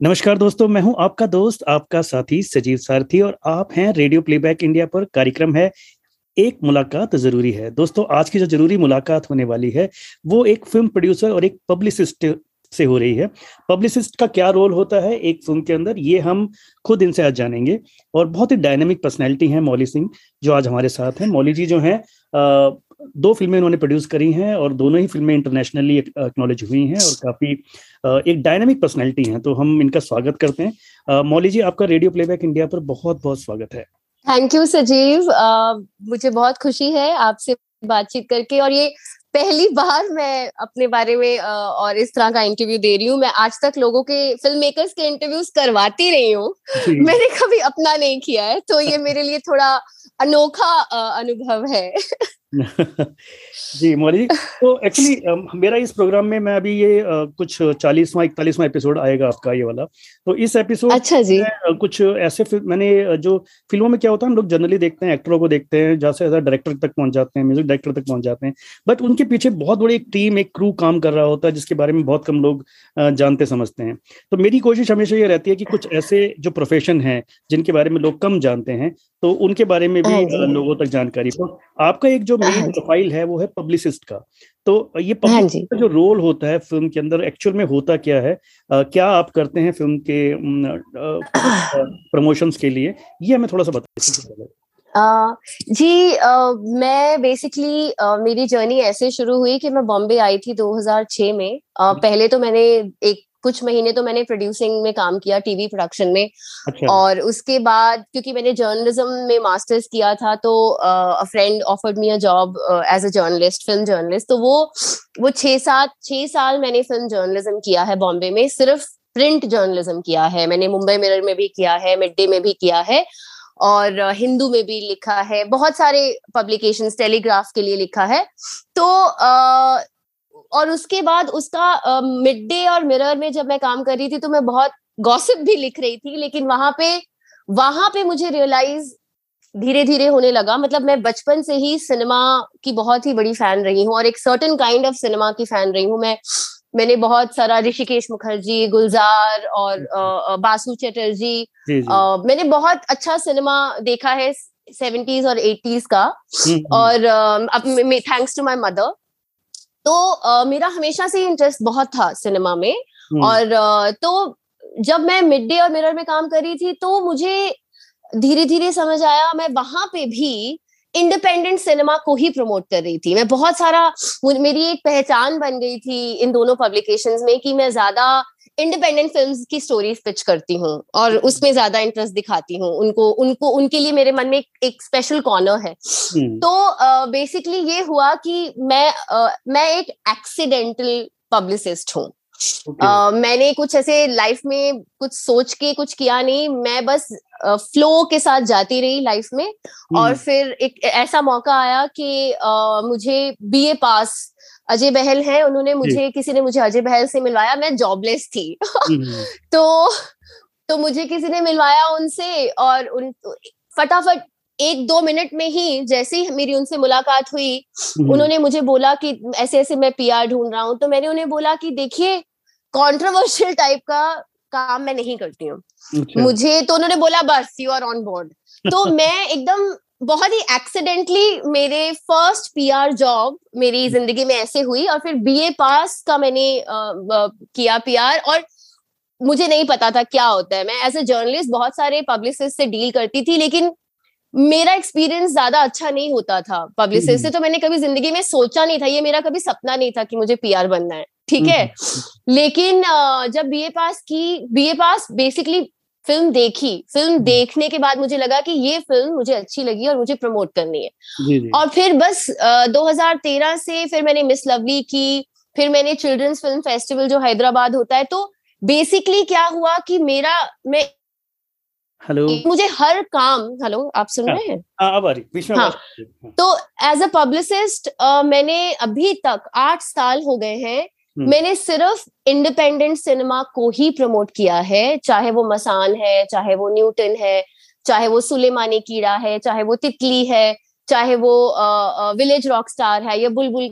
नमस्कार दोस्तों, मैं हूँ आपका दोस्त, आपका साथी सजीव सारथी और आप हैं रेडियो प्लेबैक इंडिया पर कार्यक्रम है। एक मुलाकात ज़रूरी है। दोस्तों, आज की जो ज़रूरी मुलाकात होने वाली है, वो एक फ़िल्म प्रोड्यूसर और एक पब्लिसिस्ट से हो रही है। पब्लिसिस्ट का क्या रोल होता है एक फ़िल्म के अंदर, ये हम खुद इनसे आज जानेंगे। और बहुत ही डायनेमिक पर्सनैलिटी है मौली सिंह, जो आज हमारे साथ हैं। मौली जी जो हैं दो फ़िल्में उन्होंने प्रोड्यूस करी हैं और दोनों ही फ़िल्में इंटरनेशनली एक्नॉलेज हुई हैं और काफ़ी एक डायनामिक पर्सनैलिटी हैं। तो हम इनका स्वागत करते हैं। मौली जी आपका रेडियो प्लेबैक इंडिया पर बहुत बहुत स्वागत है। थैंक यू सजीव मुझे बहुत खुशी है आपसे बातचीत करके और ये पहली बार मैं अपने बारे में और इस तरह का इंटरव्यू दे रही हूँ। मैं आज तक लोगों के फ़िल्म मेकर्स के इंटरव्यूज़ करवाती रही हूँ। मैंने कभी अपना नहीं किया है तो ये मेरे लिए थोड़ा अनोखा अनुभव है। जी मौली तो एक्चुअली मेरा इस प्रोग्राम में मैं अभी ये कुछ चालीसवा इकतालीसवा एपिसोड आएगा आपका ये वाला। तो इस एपिसोड अच्छा जी। कुछ ऐसे मैंने जो फ़िल्मों में क्या होता है हम लोग जनरली देखते हैं एक्टरों को देखते हैं जैसे ऐसा डायरेक्टर तक पहुँच जाते हैं म्यूज़िक डायरेक्टर तक पहुँच जाते हैं। बट उनके पीछे बहुत बड़ी एक टीम एक क्रू काम कर रहा होता है जिसके बारे में बहुत कम लोग जानते समझते हैं। तो मेरी कोशिश हमेशा ये रहती है कि कुछ ऐसे जो प्रोफेशन है जिनके बारे में लोग कम जानते हैं तो उनके बारे में भी हाँ लोगों तक जानकारी तो आपका एक जो मेन हाँ। प्रोफ़ाइल है वो है पब्लिसिस्ट का। तो ये पब्लिसिस्ट हाँ का जो रोल होता है फ़िल्म के अंदर एक्चुअल में होता क्या है? आ, क्या आप करते हैं फ़िल्म के प्रमोशंस के लिए? ये हमें थोड़ा सा बताइए Uh, जी uh, मैं बेसिकली uh, मेरी जर्नी ऐसे शुरू हुई कि मैं बॉम्बे आई थी 2006 में। uh, पहले तो मैंने एक कुछ महीने तो मैंने प्रोड्यूसिंग में काम किया टीवी प्रोडक्शन में। अच्छा। और उसके बाद क्योंकि मैंने जर्नलिज्म में मास्टर्स किया था तो a friend offered me a job as a journalist film journalist तो वो वो छह सात छह साल मैंने फ़िल्म जर्नलिज्म किया है बॉम्बे में। सिर्फ़ प्रिंट जर्नलिज्म किया है। मैंने मुंबई मिरर में भी किया है मिड डे में भी किया है। और हिंदू में भी लिखा है। बहुत सारे पब्लिकेशंस टेलीग्राफ के लिए लिखा है। तो और उसके बाद उसका मिड डे और मिरर में जब मैं काम कर रही थी तो मैं बहुत गॉसिप भी लिख रही थी लेकिन वहाँ पे वहाँ पे मुझे रियलाइज़ धीरे धीरे होने लगा। मतलब मैं बचपन से ही सिनेमा की बहुत ही बड़ी फ़ैन रही हूँ और एक सर्टन काइंड ऑफ़ सिनेमा की फ़ैन रही हूँ। मैं मैंने बहुत सारा ऋषिकेश मुखर्जी गुलजार और बासु चटर्जी मैंने बहुत अच्छा सिनेमा देखा है सेवेंटीज और एटीज का। हम्म, हम्म। और अब थैंक्स टू माय मदर तो uh, मेरा हमेशा से इंटरेस्ट बहुत था सिनेमा में हम्म। और uh, तो जब मैं मिड डे और मिरर में काम कर रही थी तो मुझे धीरे धीरे समझ आया मैं वहाँ पे भी इंडिपेंडेंट सिनेमा को ही प्रमोट कर रही थी मैं बहुत सारा मेरी एक पहचान बन गई थी इन दोनों पब्लिकेशंस में कि मैं ज़्यादा इंडिपेंडेंट फिल्म्स की स्टोरीज पिच करती हूँ और उसमें ज़्यादा इंटरेस्ट दिखाती हूँ उनको उनको उनके लिए मेरे मन में एक, एक स्पेशल कॉर्नर है हम्म। तो बेसिकली ये हुआ कि मैं uh, मैं एक एक्सीडेंटल पब्लिसिस्ट हूँ Okay. Uh, मैंने कुछ ऐसे लाइफ में कुछ सोच के कुछ किया नहीं मैं बस फ्लो uh, के साथ जाती रही लाइफ में hmm. और फिर एक ऐसा मौका आया कि uh, मुझे बीए पास अजय बहल है उन्होंने मुझे किसी ने मुझे अजय बहल से मिलवाया मैं जॉबलेस थी हम्म। तो तो मुझे किसी ने मिलवाया उनसे और उन फटाफट एक दो मिनट में ही जैसे ही मेरी उनसे मुलाकात हुई हम्म। उन्होंने मुझे बोला कि ऐसे ऐसे मैं पीआर ढूंढ रहा हूँ तो मैंने उन्हें बोला कि देखिए कॉन्ट्रोवर्शियल टाइप का काम मैं नहीं करती हूँ अच्छा। मुझे तो उन्होंने बोला बस यू आर ऑन बोर्ड तो मैं एकदम बहुत ही एक्सीडेंटली मेरे फ़र्स्ट पीआर जॉब मेरी ज़िंदगी में ऐसे हुई और फिर बीए पास का मैंने आ, किया पीआर और मुझे नहीं पता था क्या होता है मैं एज ए जर्नलिस्ट बहुत सारे पब्लिसिस्ट से डील करती थी लेकिन मेरा एक्सपीरियंस ज़्यादा अच्छा नहीं होता था पब्लिसिस्ट से हम्म। तो मैंने कभी ज़िंदगी में सोचा नहीं था ये मेरा कभी सपना नहीं था कि मुझे पीआर बनना है ठीक है हम्म। लेकिन जब बीए पास की बीए पास बेसिकली फ़िल्म देखी। फ़िल्म। देखने के बाद मुझे लगा कि ये फ़िल्म मुझे अच्छी लगी और मुझे प्रमोट करनी है। जी जी। और फिर बस आ, 2013 से फिर मैंने मिस लवली की फिर मैंने चिल्ड्रंस फ़िल्म फेस्टिवल जो हैदराबाद होता है तो बेसिकली क्या हुआ कि मेरा मैं हेलो। मुझे हर काम हेलो आप सुन हाँ, रहे हैं? अब आ रही हाँ, तो एज अ पब्लिसिस्ट मैंने अभी तक आठ साल हो गए हैं। मैंने सिर्फ़ इंडिपेंडेंट सिनेमा को ही प्रमोट किया है चाहे वो मसान है चाहे वो न्यूटन है चाहे वो सुलेमानी कीड़ा है चाहे वो तितली है चाहे वो विलेज रॉक स्टार है या बुलबुल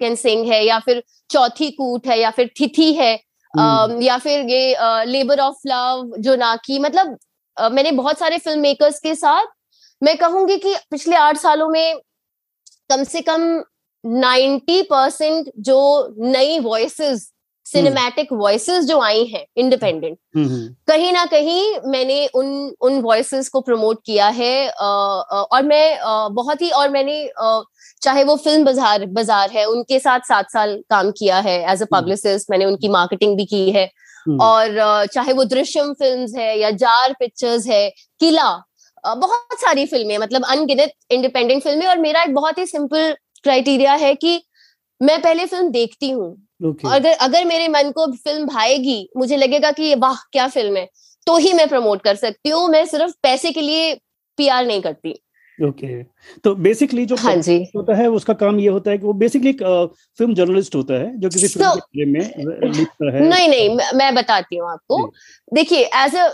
कैन सिंह है या फिर चौथी कूट है या फिर थिथी है uh, या फिर ये लेबर ऑफ़ लव जो ना की मतलब uh, मैंने बहुत सारे फ़िल्म मेकर्स के साथ मैं कहूँगी कि पिछले आठ सालों में कम से कम नाइन्टी परसेंट जो नई वॉइसेस सिनेमैटिक वॉइसेस जो आई हैं इंडिपेंडेंट कहीं ना कहीं मैंने उन उन वॉइसेस को प्रमोट किया है और मैं बहुत ही और मैंने चाहे वो फ़िल्म बाज़ार बाज़ार है उनके साथ सात साल काम किया है एज अ पब्लिसिस्ट मैंने उनकी मार्केटिंग भी की है और चाहे वो दृश्यम फिल्म्स है या जार पिक्चर्स है किला बहुत सारी फ़िल्में मतलब अनगिनत इंडिपेंडेंट फ़िल्में और मेरा एक बहुत ही सिंपल क्राइटेरिया है कि मैं पहले फ़िल्म देखती हूँ। Okay. अगर अगर मेरे मन को फ़िल्म भाएगी मुझे लगेगा कि ये वाह क्या फ़िल्म है। तो ही मैं प्रमोट कर सकती हूँ। मैं सिर्फ़ पैसे के लिए पीआर नहीं करती। Okay okay. तो बेसिकली जो हाँ जी। होता है उसका काम ये होता है कि वो बेसिकली एक फ़िल्म जर्नलिस्ट होता है जो किसी फ़िल्म so, के बारे में लिखता है। नहीं नहीं मैं बताती हूँ आपको। देखिए as a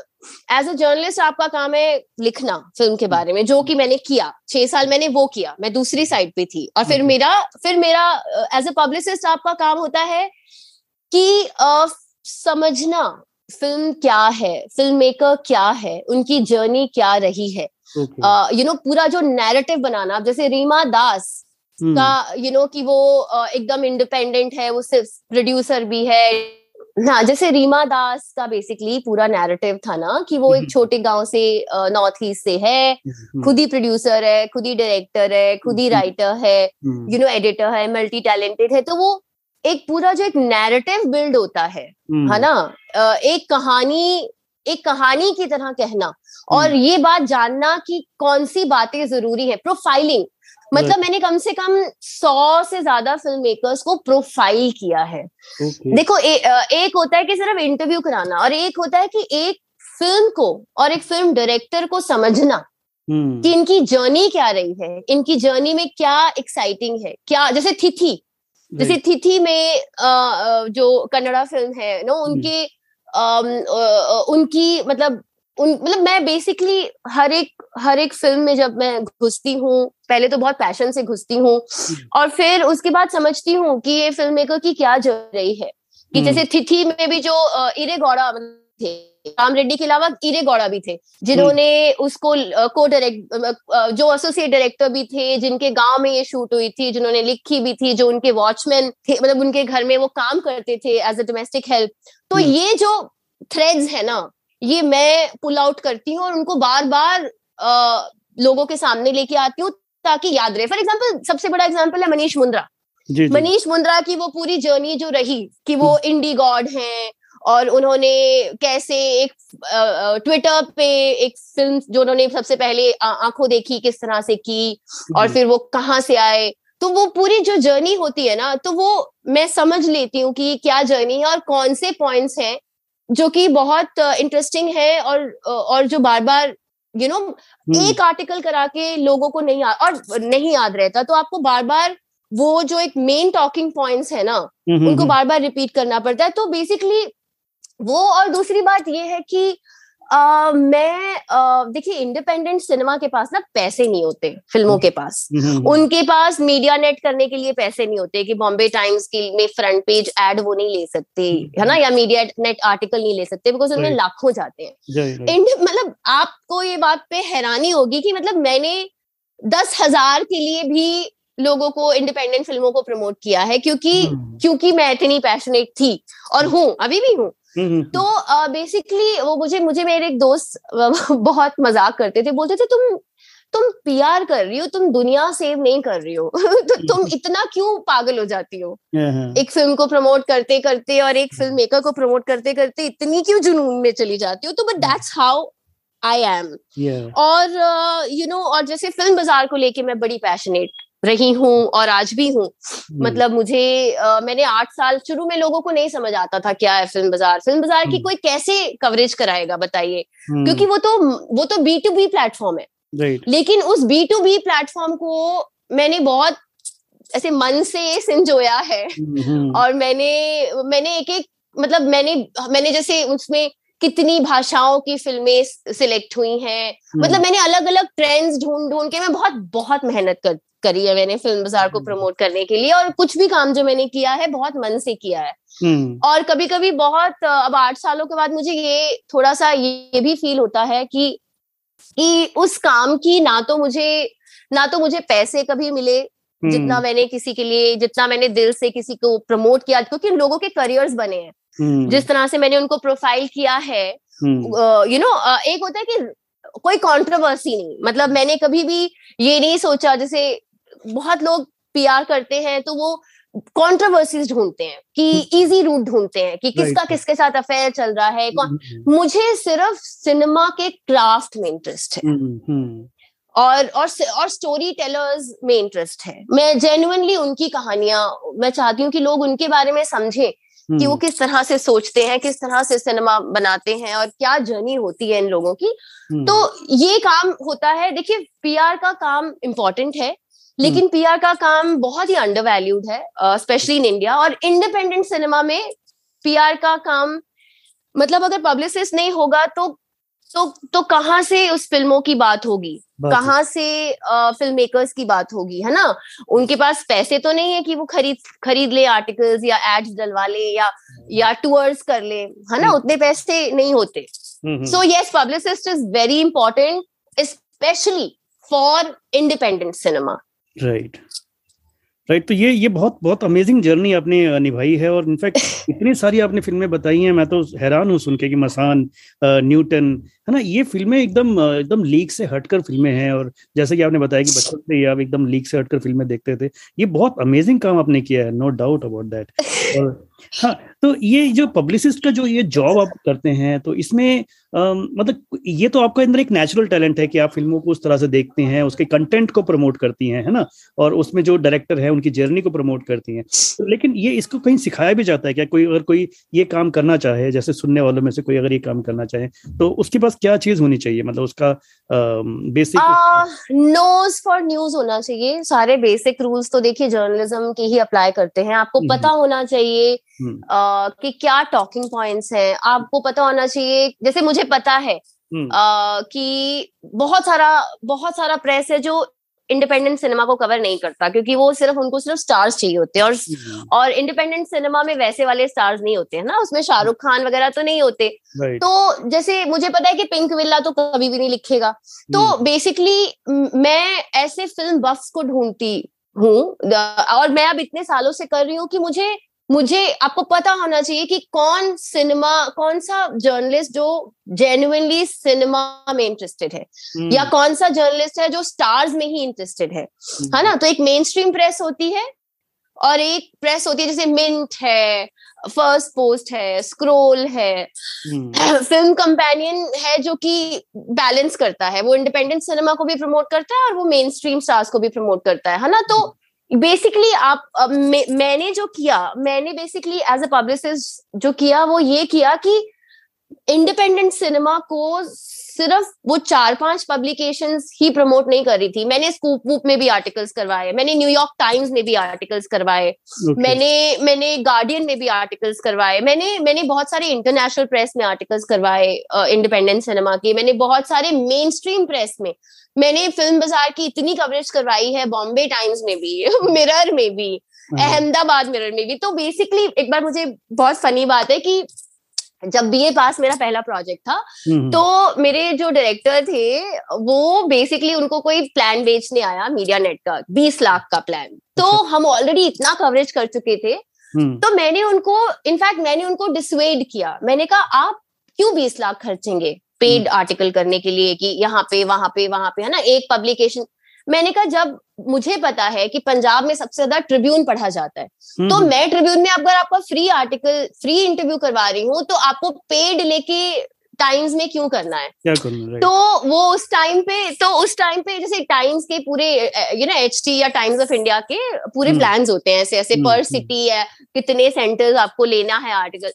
as a journalist आपका काम है लिखना फ़िल्म के बारे में जो कि मैंने किया। छह साल मैंने वो किया। मैं दूसरी साइड पे थी। और फिर मेरा फिर मेरा एज अ पब्लिसिस्ट आपका काम होता है कि uh, समझना फ़िल्म क्या है फ़िल्म मेकर क्या है उनकी जर्नी क्या रही है। You okay. Know uh, you know, पूरा जो नैरेटिव बनाना जैसे रीमा दास hmm. का यू you नो know, कि वो uh, एकदम इंडिपेंडेंट है वो सिर्फ़ प्रोड्यूसर भी है हाँ जैसे रीमा दास का बेसिकली पूरा नैरेटिव था ना कि वो एक छोटे गाँव से नॉर्थ ईस्ट से है। खुद ही प्रोड्यूसर है खुद ही डायरेक्टर है खुद ही राइटर है यू नो एडिटर है मल्टी टैलेंटेड है। तो वो एक पूरा जो एक नैरेटिव बिल्ड होता है है ना? एक कहानी एक कहानी की तरह कहना। और ये बात जानना कि कौन सी बातें ज़रूरी है? प्रोफाइलिंग मतलब मैंने कम से कम सौ से ज़्यादा फ़िल्म मेकर्स को प्रोफ़ाइल किया है okay. देखो ए, एक होता है कि सिर्फ़ इंटरव्यू कराना और एक होता है कि एक फ़िल्म को और एक फ़िल्म डायरेक्टर को समझना hmm. कि इनकी जर्नी क्या रही है इनकी जर्नी में क्या एक्साइटिंग है क्या जैसे थिथि जैसे थिथि में जो कन्नड़ा फ़िल्म है नो उनके उनकी मतलब उन मतलब मैं बेसिकली हर एक हर एक फ़िल्म में जब मैं घुसती हूँ पहले तो बहुत पैशन से घुसती हूँ हम्म। और फिर उसके बाद समझती हूँ कि ये फ़िल्म मेकर की क्या ज़रूरत रही है कि हम्म। जैसे थिथि में भी जो इरे गौड़ा थे राम रेड्डी के अलावा इरे गौड़ा भी थे जिन्होंने उसको को डायरेक्ट जो एसोसिएट डायरेक्टर भी थे जिनके गाँव में ये शूट हुई थी जिन्होंने लिखी भी थी जो उनके वॉचमैन थे मतलब उनके घर में वो काम करते थे एज अ डोमेस्टिक हेल्प तो हम्म। ये जो थ्रेड्स है ना ये मैं पुल आउट करती हूँ और उनको बार बार आ, लोगों के सामने लेके आती हूँ ताकि याद रहे। फॉर एग्ज़ाम्पल सबसे बड़ा एग्ज़ाम्पल है मनीष मुंद्रा। मनीष मुंद्रा की वो पूरी जर्नी जो रही कि वो इंडी। गॉड हैं और उन्होंने कैसे एक ट्विटर पे एक फ़िल्म जो उन्होंने सबसे पहले आँखों देखी किस तरह से की और फिर वो कहाँ से आए। तो वो पूरी जो जर्नी होती है ना तो वो मैं समझ लेती हूँ कि क्या जर्नी है और कौन से पॉइंट्स हैं जो कि बहुत इंटरेस्टिंग है और और जो बार बार यू नो एक आर्टिकल करा के लोगों को नहीं आ, और नहीं याद रहता तो आपको बार बार वो जो एक मेन टॉकिंग पॉइंट्स है ना उनको बार बार रिपीट करना पड़ता है। तो बेसिकली वो और दूसरी बात ये है कि Uh, मैं uh, देखिए इंडिपेंडेंट सिनेमा के पास ना पैसे नहीं होते फ़िल्मों के पास। उनके पास मीडिया नेट करने के लिए पैसे नहीं होते कि बॉम्बे टाइम्स की में फ्रंट पेज एड वो नहीं ले सकते है ना? या मीडिया नेट आर्टिकल नहीं ले सकते बिकॉज़ उनमें लाखों जाते हैं। मतलब आपको ये बात पे हैरानी होगी कि मतलब मैंने दस हज़ार के लिए भी लोगों को इंडिपेंडेंट फ़िल्मों को प्रमोट किया है क्योंकि क्योंकि मैं इतनी पैशनेट थी और हूँ अभी भी हूँ। हम्म, हम्म, तो बेसिकली uh, वो मुझे मुझे मेरे एक दोस्त बहुत मज़ाक करते थे। बोलते थे तुम तुम पीआर कर रही हो तुम दुनिया सेव नहीं कर रही हो। तो तुम हम्म। इतना क्यों पागल हो जाती हो? एक फ़िल्म को प्रमोट करते करते और एक फ़िल्म मेकर को प्रमोट करते करते इतनी क्यों जुनून में चली जाती हो? तो but that's how I am और you uh, no you know, और जैसे फ़िल्म बाज़ार को लेके मैं बड़ी पैशनेट रही हूँ और आज भी हूँ। मतलब मुझे आ, मैंने आठ साल शुरू में लोगों को नहीं समझ आता था क्या है फ़िल्म बाज़ार। फ़िल्म बाज़ार की कोई कैसे कवरेज कराएगा बताइए? क्योंकि वो तो वो तो बी टू बी प्लेटफॉर्म है। लेकिन उस बी टू बी प्लेटफॉर्म को मैंने बहुत ऐसे मन से संजोया है। और मैंने मैंने एक एक मतलब मैंने मैंने जैसे उसमें कितनी भाषाओं की फ़िल्में सिलेक्ट हुई हैं। मतलब मैंने अलग अलग ट्रेंड्स ढूंढ ढूंढ के मैं बहुत बहुत मेहनत कर करी है मैंने फ़िल्म बाज़ार को प्रमोट करने के लिए और कुछ भी काम जो मैंने किया है बहुत मन से किया है। और कभी कभी बहुत अब आठ सालों के बाद मुझे ये थोड़ा सा ये भी फील होता है कि कि उस काम की ना तो मुझे ना तो मुझे पैसे कभी मिले जितना मैंने किसी के लिए जितना मैंने दिल से किसी को प्रमोट किया क्योंकि लोगों के करियर्स बने हैं। जिस तरह से मैंने उनको प्रोफ़ाइल किया है यू नो you know, एक होता है कि कोई कंट्रोवर्सी नहीं। मतलब मैंने कभी भी ये नहीं सोचा जैसे बहुत लोग पीआर करते हैं तो वो कॉन्ट्रोवर्सीज ढूंढते हैं कि इजी। रूट ढूंढते हैं कि किसका किसके साथ अफेयर चल रहा है हम्म, हम्म, मुझे सिर्फ़ सिनेमा के क्राफ्ट में इंटरेस्ट है। और और और स्टोरी टेलर्स में इंटरेस्ट है। मैं जेन्युइनली उनकी कहानियाँ मैं चाहती हूँ कि लोग उनके बारे में समझें कि वो किस तरह से सोचते हैं किस तरह से सिनेमा बनाते हैं और क्या जर्नी होती है इन लोगों की। तो ये काम होता है। देखिए पीआर का काम इम्पोर्टेंट है। लेकिन पीआर का काम बहुत ही अंडर वैल्यूड है स्पेशली इन इंडिया और इंडिपेंडेंट सिनेमा में पीआर का काम मतलब अगर पब्लिसिस्ट नहीं होगा तो तो तो कहाँ से उस फ़िल्मों की बात होगी? कहाँ से फ़िल्म मेकर्स की बात होगी है ना? उनके पास पैसे तो नहीं है कि वो खरीद खरीद ले आर्टिकल्स या एड्स डलवा ले या या टूर्स कर ले है ना? उतने पैसे नहीं होते। So yes publicist is very important specially for independent cinema right right तो ये ये बहुत बहुत अमेजिंग जर्नी आपने निभाई है और इनफैक्ट इतनी सारी आपने फ़िल्में बताई हैं मैं तो हैरान हूँ सुन के कि मसान न्यूटन है ना ये फ़िल्में एकदम एकदम लीक से हटकर फ़िल्में हैं और जैसे कि आपने बताया कि बचपन से ही आप एकदम लीक से हटकर फ़िल्में देखते थे ये बहुत अमेजिंग काम आपने किया है नो डाउट अबाउट दैट और हाँ तो ये जो पब्लिसिस्ट का जो ये जॉब आप करते हैं तो इसमें आ, मतलब ये तो आपका अंदर एक नेचुरल टैलेंट है कि आप फ़िल्मों को उस तरह से देखते हैं उसके कंटेंट को प्रमोट करती हैं है ना? और उसमें जो डायरेक्टर है उनकी जर्नी को प्रमोट करती हैं। तो लेकिन ये इसको कहीं सिखाया भी जाता है क्या? कोई अगर कोई ये काम करना चाहे जैसे सुनने वालों में से कोई अगर ये काम करना चाहे तो उसके पास क्या चीज़ होनी चाहिए? मतलब उसका बेसिक नोज़ फॉर न्यूज़ होना चाहिए। सारे बेसिक रूल्स तो देखिए जर्नलिज्म के ही अप्लाई करते हैं। आपको पता। होना चाहिए uh, कि क्या टॉकिंग पॉइंट्स हैं? आपको पता होना चाहिए जैसे मुझे पता है uh, कि बहुत सारा बहुत सारा प्रेस है जो इंडिपेंडेंट सिनेमा को कवर नहीं करता क्योंकि वो सिर्फ़ उनको सिर्फ़ स्टार्स चाहिए होते हैं और और इंडिपेंडेंट सिनेमा में वैसे वाले स्टार्स नहीं होते हैं ना? उसमें शाहरुख खान वगैरह तो नहीं होते। तो जैसे मुझे पता है कि पिंक विल्ला तो कभी भी नहीं लिखेगा। तो बेसिकली मैं ऐसे फ़िल्म बफ्स को ढूंढती हूँ और मैं अब इतने सालों से कर रही हूँ कि मुझे मुझे आपको पता होना चाहिए कि कौन सिनेमा कौन सा जर्नलिस्ट जो जेन्युइनली सिनेमा में इंटरेस्टेड है? hmm. या कौन सा जर्नलिस्ट है जो स्टार्स में ही इंटरेस्टेड है? hmm. है ना? तो एक मेन स्ट्रीम प्रेस होती है और एक प्रेस होती है जैसे मिंट है फ़र्स्ट पोस्ट है स्क्रोल है। Film hmm. कंपेनियन है जो कि बैलेंस करता है। वो इंडिपेंडेंट सिनेमा को भी प्रमोट करता है और वो मेन स्ट्रीम स्टार्स को भी प्रमोट करता है। है ना? तो बेसिकली आप uh, मे, मैंने जो किया मैंने बेसिकली एज अ पब्लिसिस्ट जो किया वो ये किया कि इंडिपेंडेंट सिनेमा को सिर्फ़ वो चार पाँच पब्लिकेशन ही प्रमोट नहीं कर रही थी मैंने स्कूप वूप में भी आर्टिकल्स करवाए मैंने न्यूयॉर्क टाइम्स में भी आर्टिकल्स करवाए okay. मैंने मैंने गार्डियन में भी आर्टिकल्स करवाए मैंने मैंने बहुत सारे इंटरनेशनल प्रेस में आर्टिकल्स करवाए इंडिपेंडेंट सिनेमा के मैंने बहुत सारे मेन स्ट्रीम प्रेस में मैंने फ़िल्म बाज़ार की इतनी कवरेज करवाई है बॉम्बे टाइम्स में भी मिरर में भी। अहमदाबाद मिरर में भी तो बेसिकली एक बार मुझे बहुत फनी बात है कि जब बी ए पास मेरा पहला प्रोजेक्ट था हम्म। तो मेरे जो डायरेक्टर थे वो बेसिकली उनको कोई प्लान बेचने आया मीडिया नेट का बीस लाख का प्लान तो अच्छा। हम ऑलरेडी इतना कवरेज कर चुके थे हम्म। तो मैंने उनको इनफैक्ट मैंने उनको डिसवेड किया मैंने कहा आप क्यों बीस लाख खर्चेंगे पेड आर्टिकल हम्म। करने के लिए कि यहाँ पे वहाँ पे वहाँ पे है ना? एक पब्लिकेशन मैंने कहा जब मुझे पता है कि पंजाब में सबसे ज़्यादा ट्रिब्यून पढ़ा जाता है हम्म, तो हम्म। मैं ट्रिब्यून में अगर आपका फ्री आर्टिकल फ्री इंटरव्यू करवा रही हूँ तो आपको पेड लेके टाइम्स में क्यों करना है? क्या करना तो वो उस टाइम पे तो उस टाइम पे जैसे टाइम्स के पूरे यू नो एच या टाइम्स ऑफ़ इंडिया के पूरे प्लान्स होते हैं ऐसे ऐसे पर सिटी है कितने सेंटर्स आपको लेना है आर्टिकल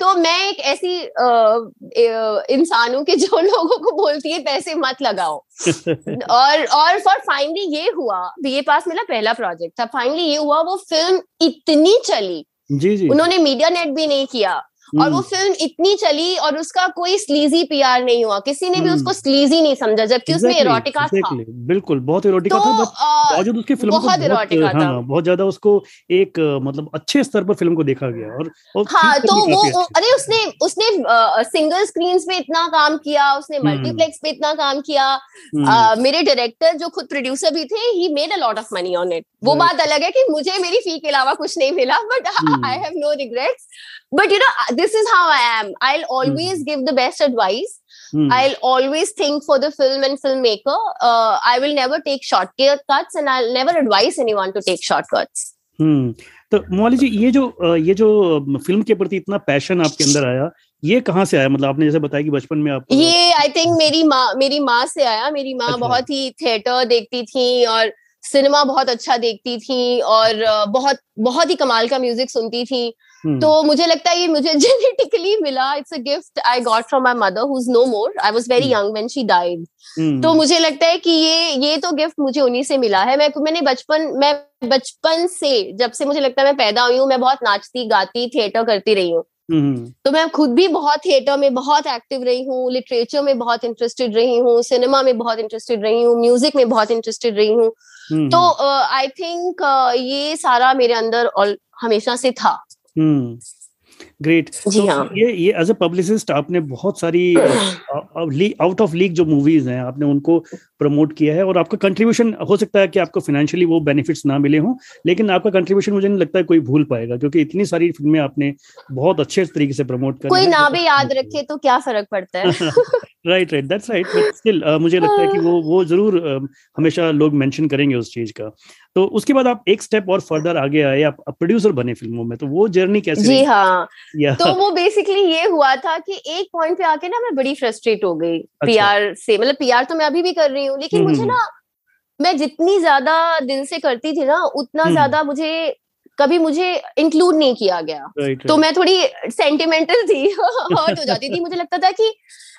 तो मैं एक ऐसी इंसान हूँ कि जो लोगों को बोलती है पैसे मत लगाओ। और और फॉर फाइनली ये हुआ बीए पास मेरा पहला प्रोजेक्ट था। फाइनली ये हुआ वो फ़िल्म इतनी चली। जी जी। उन्होंने मीडिया नेट भी नहीं किया। और वो फ़िल्म इतनी चली और उसका कोई स्लीजी पीआर नहीं हुआ। किसी ने भी उसको स्लीजी नहीं समझा जबकि उसमें इरोटिका था। बिल्कुल बहुत इरोटिका तो, था बट उसकी फ़िल्म बहुत इरोटिका था हाँ, बहुत ज़्यादा उसको एक मतलब अच्छे स्तर पर फ़िल्म को देखा गया और, और हाँ तो वो अरे उसने उसने सिंगल स्क्रीन पे इतना काम किया उसने मल्टीप्लेक्स पे इतना काम किया। मेरे डायरेक्टर जो खुद प्रोड्यूसर भी थे he made a lot of money on it वो बात अलग है कि मुझे मेरी फ़ी के अलावा कुछ नहीं मिला but I have no regrets but you know this is how I am I always give the best advice I'll always think for the film and filmmaker. Uh, I will never take shortcuts, and I'll never advise anyone to take shortcuts. Hmm. तो मोहाली जी ये जो ये जो film के प्रति इतना passion आपके अंदर आया ये कहाँ से आया मतलब आपने जैसे बताया कि बचपन में आप ये आई थिंक मेरी माँ मेरी माँ से आया मेरी माँ अच्छा। बहुत ही थिएटर देखती थी और सिनेमा बहुत अच्छा देखती थी और बहुत बहुत ही कमाल का म्यूज़िक सुनती थी। hmm. तो मुझे लगता है ये मुझे जेनेटिकली मिला। It's a gift I got from my mother who is no more I was very young when she died तो मुझे लगता है कि ये ये तो गिफ्ट मुझे उन्हीं से मिला है। मैं मैंने बचपन मैं बचपन से जब से मुझे लगता है मैं पैदा हुई हूँ मैं बहुत नाचती गाती थिएटर करती रही हूँ. तो मैं खुद भी बहुत थिएटर में बहुत एक्टिव रही हूँ लिटरेचर में बहुत इंटरेस्टेड रही हूँ सिनेमा में बहुत इंटरेस्टेड रही हूँ म्यूज़िक में बहुत इंटरेस्टेड रही हूँ। तो आई थिंक ये सारा मेरे अंदर हमेशा से था। ग्रेट जी तो हाँ। ये ये एज ए पब्लिसिस्ट आपने बहुत सारी आउट ऑफ़ लीग जो मूवीज़ हैं आपने उनको प्रमोट किया है और आपका कंट्रीब्यूशन हो सकता है कि आपको फाइनेंशियली वो बेनिफिट्स ना मिले हों लेकिन आपका कंट्रीब्यूशन मुझे नहीं लगता है कोई भूल पाएगा क्योंकि इतनी सारी फ़िल्में आपने बहुत अच्छे तरीके से प्रमोट कर कोई ना भी याद रखे तो क्या फ़र्क पड़ता है? Right right that's right but still मुझे लगता है कि वो वो ज़रूर uh, हमेशा लोग मेंशन करेंगे उस चीज़ का। तो उसके बाद आप एक स्टेप और फर्दर आगे आए आप प्रोड्यूसर बने फ़िल्मों में तो वो जर्नी कैसे जी हाँ। तो वो बेसिकली ये हुआ था कि एक पॉइंट पे आके ना मैं बड़ी फ्रस्ट्रेट हो गई अच्छा। पीआर से। मतलब पीआर तो मैं अभी भी कर रही हूँ लेकिन मुझे ना मैं जितनी ज़्यादा दिल से करती थी ना उतना ज़्यादा मुझे कभी मुझे इंक्लूड नहीं किया गया। Right, तो मैं थोड़ी सेंटिमेंटल थी हर्ट हो जाती थी। मुझे लगता था कि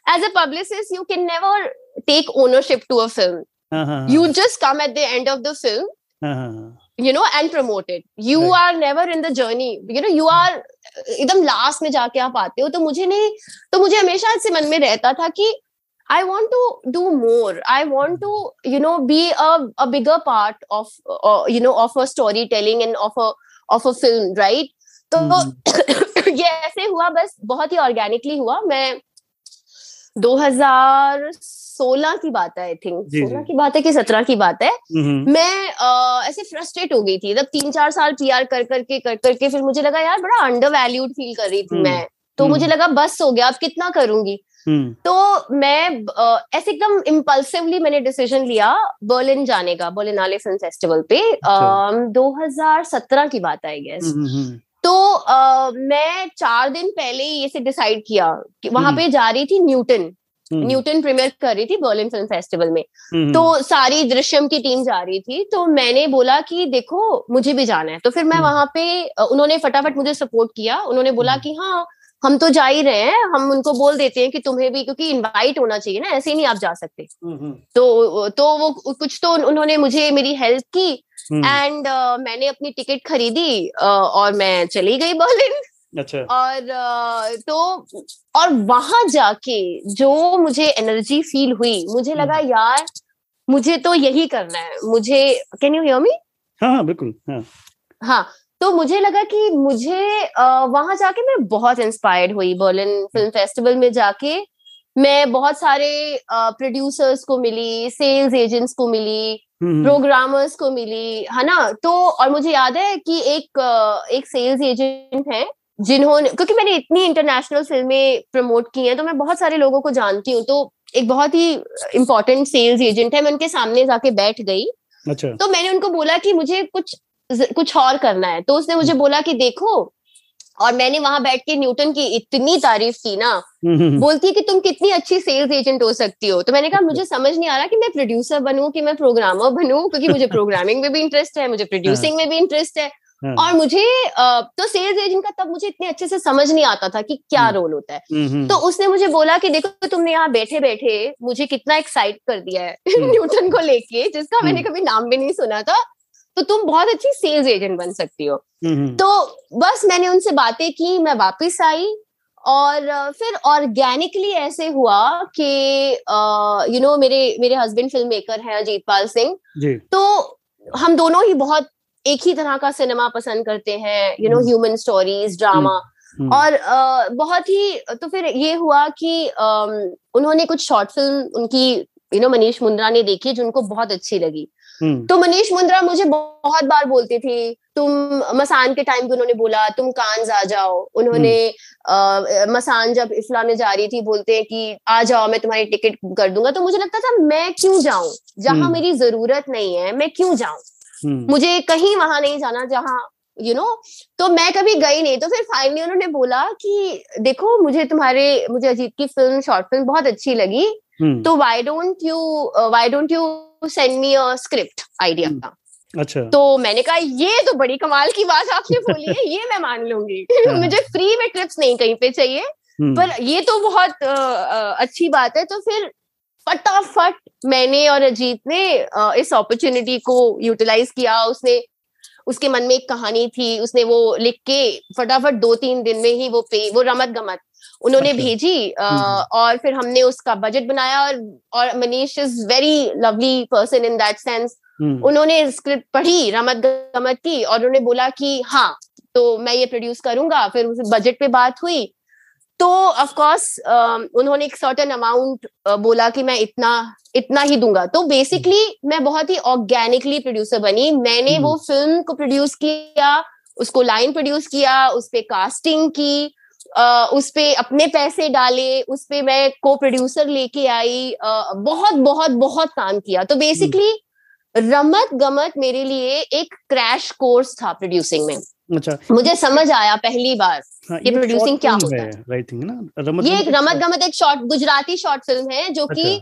as a publicist you can never take ownership to a film you just come at the end of the film you know and promote it you right. are never in the journey you know you are एकदम last में जाके आप आते हो तो मुझे नहीं तो मुझे हमेशा ऐसे मन में रहता था कि I want to do more. I want to, you know, be a, a bigger part of, uh, you know, of a storytelling and of a of a film, right? तो mm-hmm. ये ऐसे हुआ बस बहुत ही ऑर्गेनिकली हुआ मैं 2016 की बात है आई थिंक 16 की बात है कि 17 की बात है mm-hmm. मैं uh, ऐसे फ्रस्ट्रेट हो गई थी जब तीन चार साल पीआर कर करके कर करके फिर मुझे लगा यार बड़ा अंडर वैल्यूड फील कर रही थी mm-hmm. मैं तो मुझे लगा बस हो गया अब कितना करूँगी हम्म। तो मैं ऐसे एकदम इम्पल्सिवली मैंने डिसीज़न लिया बर्लिन जाने का बर्लिन आले फ़िल्म फेस्टिवल पे अच्छा। दो हज़ार सत्रह की बात आई गेस हम्म, हम्म, तो uh, मैं चार दिन पहले ही ऐसे डिसाइड किया कि वहाँ पे जा रही थी न्यूटन न्यूटन प्रीमियर कर रही थी बर्लिन फ़िल्म फेस्टिवल में। तो सारी दृश्यम की टीम जा रही थी तो मैंने बोला कि देखो मुझे भी जाना है। तो फिर मैं वहाँ पे उन्होंने फटाफट मुझे सपोर्ट किया। उन्होंने बोला कि हाँ हम तो जा ही रहे हैं हम उनको बोल देते हैं कि तुम्हें भी क्योंकि इनवाइट होना चाहिए ना ऐसे ही नहीं आप जा सकते। हम्म, हम्म। तो तो वो कुछ तो उन्होंने मुझे मेरी हेल्प की एंड हम्म। uh, मैंने अपनी टिकट खरीदी uh, और मैं चली गई बर्लिन अच्छा। और uh, तो और वहाँ जाके जो मुझे एनर्जी फील हुई मुझे लगा यार मुझे तो यही करना है। मुझे कैन यू हियर मी हाँ हाँ बिल्कुल हाँ। हाँ तो मुझे लगा कि मुझे वहाँ जाके मैं बहुत इंस्पायर्ड हुई बर्लिन फ़िल्म फेस्टिवल में जाके। मैं बहुत सारे प्रोड्यूसर्स को मिली सेल्स एजेंट्स को मिली प्रोग्रामर्स को मिली है ना? तो और मुझे याद है कि एक एक सेल्स एजेंट है जिन्होंने क्योंकि मैंने इतनी इंटरनेशनल फ़िल्में प्रमोट की हैं तो मैं बहुत सारे लोगों को जानती हूँ तो एक बहुत ही इम्पोर्टेंट सेल्स एजेंट है मैं उनके सामने जाके बैठ गई। अच्छा। तो मैंने उनको बोला कि मुझे कुछ कुछ और करना है। तो उसने मुझे बोला कि देखो और मैंने वहाँ बैठ के न्यूटन की इतनी तारीफ़ की ना बोलती है कि तुम कितनी अच्छी सेल्स एजेंट हो सकती हो। तो मैंने कहा मुझे समझ नहीं आ रहा कि मैं प्रोड्यूसर बनूं कि मैं प्रोग्रामर बनूं क्योंकि मुझे प्रोग्रामिंग में भी इंटरेस्ट है मुझे प्रोड्यूसिंग में भी इंटरेस्ट है। हाँ। और मुझे तो सेल्स एजेंट का तब मुझे इतने अच्छे से समझ नहीं आता था कि क्या रोल होता है। तो उसने मुझे बोला कि देखो तुमने यहाँ बैठे बैठे मुझे कितना एक्साइट कर दिया है। न्यूटन को लेके जिसका मैंने कभी नाम भी नहीं सुना था। तो तुम बहुत अच्छी सेल्स एजेंट बन सकती हो। तो बस मैंने उनसे बातें की मैं वापस आई और फिर ऑर्गेनिकली ऐसे हुआ कि यू नो मेरे मेरे हस्बैंड फ़िल्म मेकर हैं अजीत पाल सिंह। तो हम दोनों ही बहुत एक ही तरह का सिनेमा पसंद करते हैं you know human stories drama और uh, बहुत ही तो फिर ये हुआ कि um, उन्होंने कुछ शॉर्ट फ़िल्म उनकी यू नो मनीष मुंद्रा ने देखी जो उनको बहुत अच्छी लगी। हम्म। तो मनीष मुंद्रा मुझे बहुत बार बोलती थी तुम मसान के टाइम पे उन्होंने बोला तुम कांज आ जाओ। उन्होंने हम्म। मसान जब इफ्ला में जा रही थी बोलते हैं कि आ जाओ मैं तुम्हारी टिकट कर दूँगा। तो मुझे लगता था मैं क्यों जाऊँ? जहाँ हम्म। मेरी ज़रूरत नहीं है मैं क्यों जाऊँ? मुझे कहीं वहाँ नहीं जाना जहाँ यू you नो know? तो मैं कभी गई नहीं। तो फिर फाइनली उन्होंने बोला कि देखो मुझे तुम्हारे मुझे अजीत की फ़िल्म शॉर्ट फ़िल्म बहुत अच्छी लगी। तो why don't you why don't you send me a script idea का अच्छा। तो मैंने कहा ये तो बड़ी कमाल की बात आपने बोली है ये मैं मान लूँगी। हाँ। मुझे फ्री में ट्रिप्स नहीं कहीं पे चाहिए हम्म। पर ये तो बहुत अच्छी बात है। तो फिर फटाफट मैंने और अजीत ने इस अपॉर्चुनिटी को यूटिलाइज किया। उसने उसके मन में एक कहानी थी। उसने वो लिख के फटाफट दो तीन दिन में ही वो पे वो रमत गमत उन्होंने अच्छा। भेजी आ, हम्म। और फिर हमने उसका बजट बनाया और और Manish is very lovely person in that sense उन्होंने स्क्रिप्ट पढ़ी रमत गमत की और उन्होंने बोला कि हाँ तो मैं ये प्रोड्यूस करूँगा फिर उस बजट पे बात हुई। तो ऑफ़ कोर्स उन्होंने एक सर्टन अमाउंट बोला कि मैं इतना इतना ही दूँगा। तो बेसिकली मैं बहुत ही ऑर्गेनिकली प्रोड्यूसर बनी। मैंने वो फ़िल्म को प्रोड्यूस किया उसको लाइन प्रोड्यूस किया उस पर कास्टिंग की Uh, उस पे अपने पैसे डाले उस पे मैं को प्रोड्यूसर लेके आई uh, बहुत बहुत बहुत काम किया। तो बेसिकली रमत गमत मेरे लिए एक क्रैश कोर्स था प्रोड्यूसिंग में। अच्छा। मुझे समझ आया पहली बार हाँ, ये प्रोड्यूसिंग क्या होता है राइटिंग ना? रमत ये एक रमत गमत एक शॉर्ट गुजराती शॉर्ट फ़िल्म है जो कि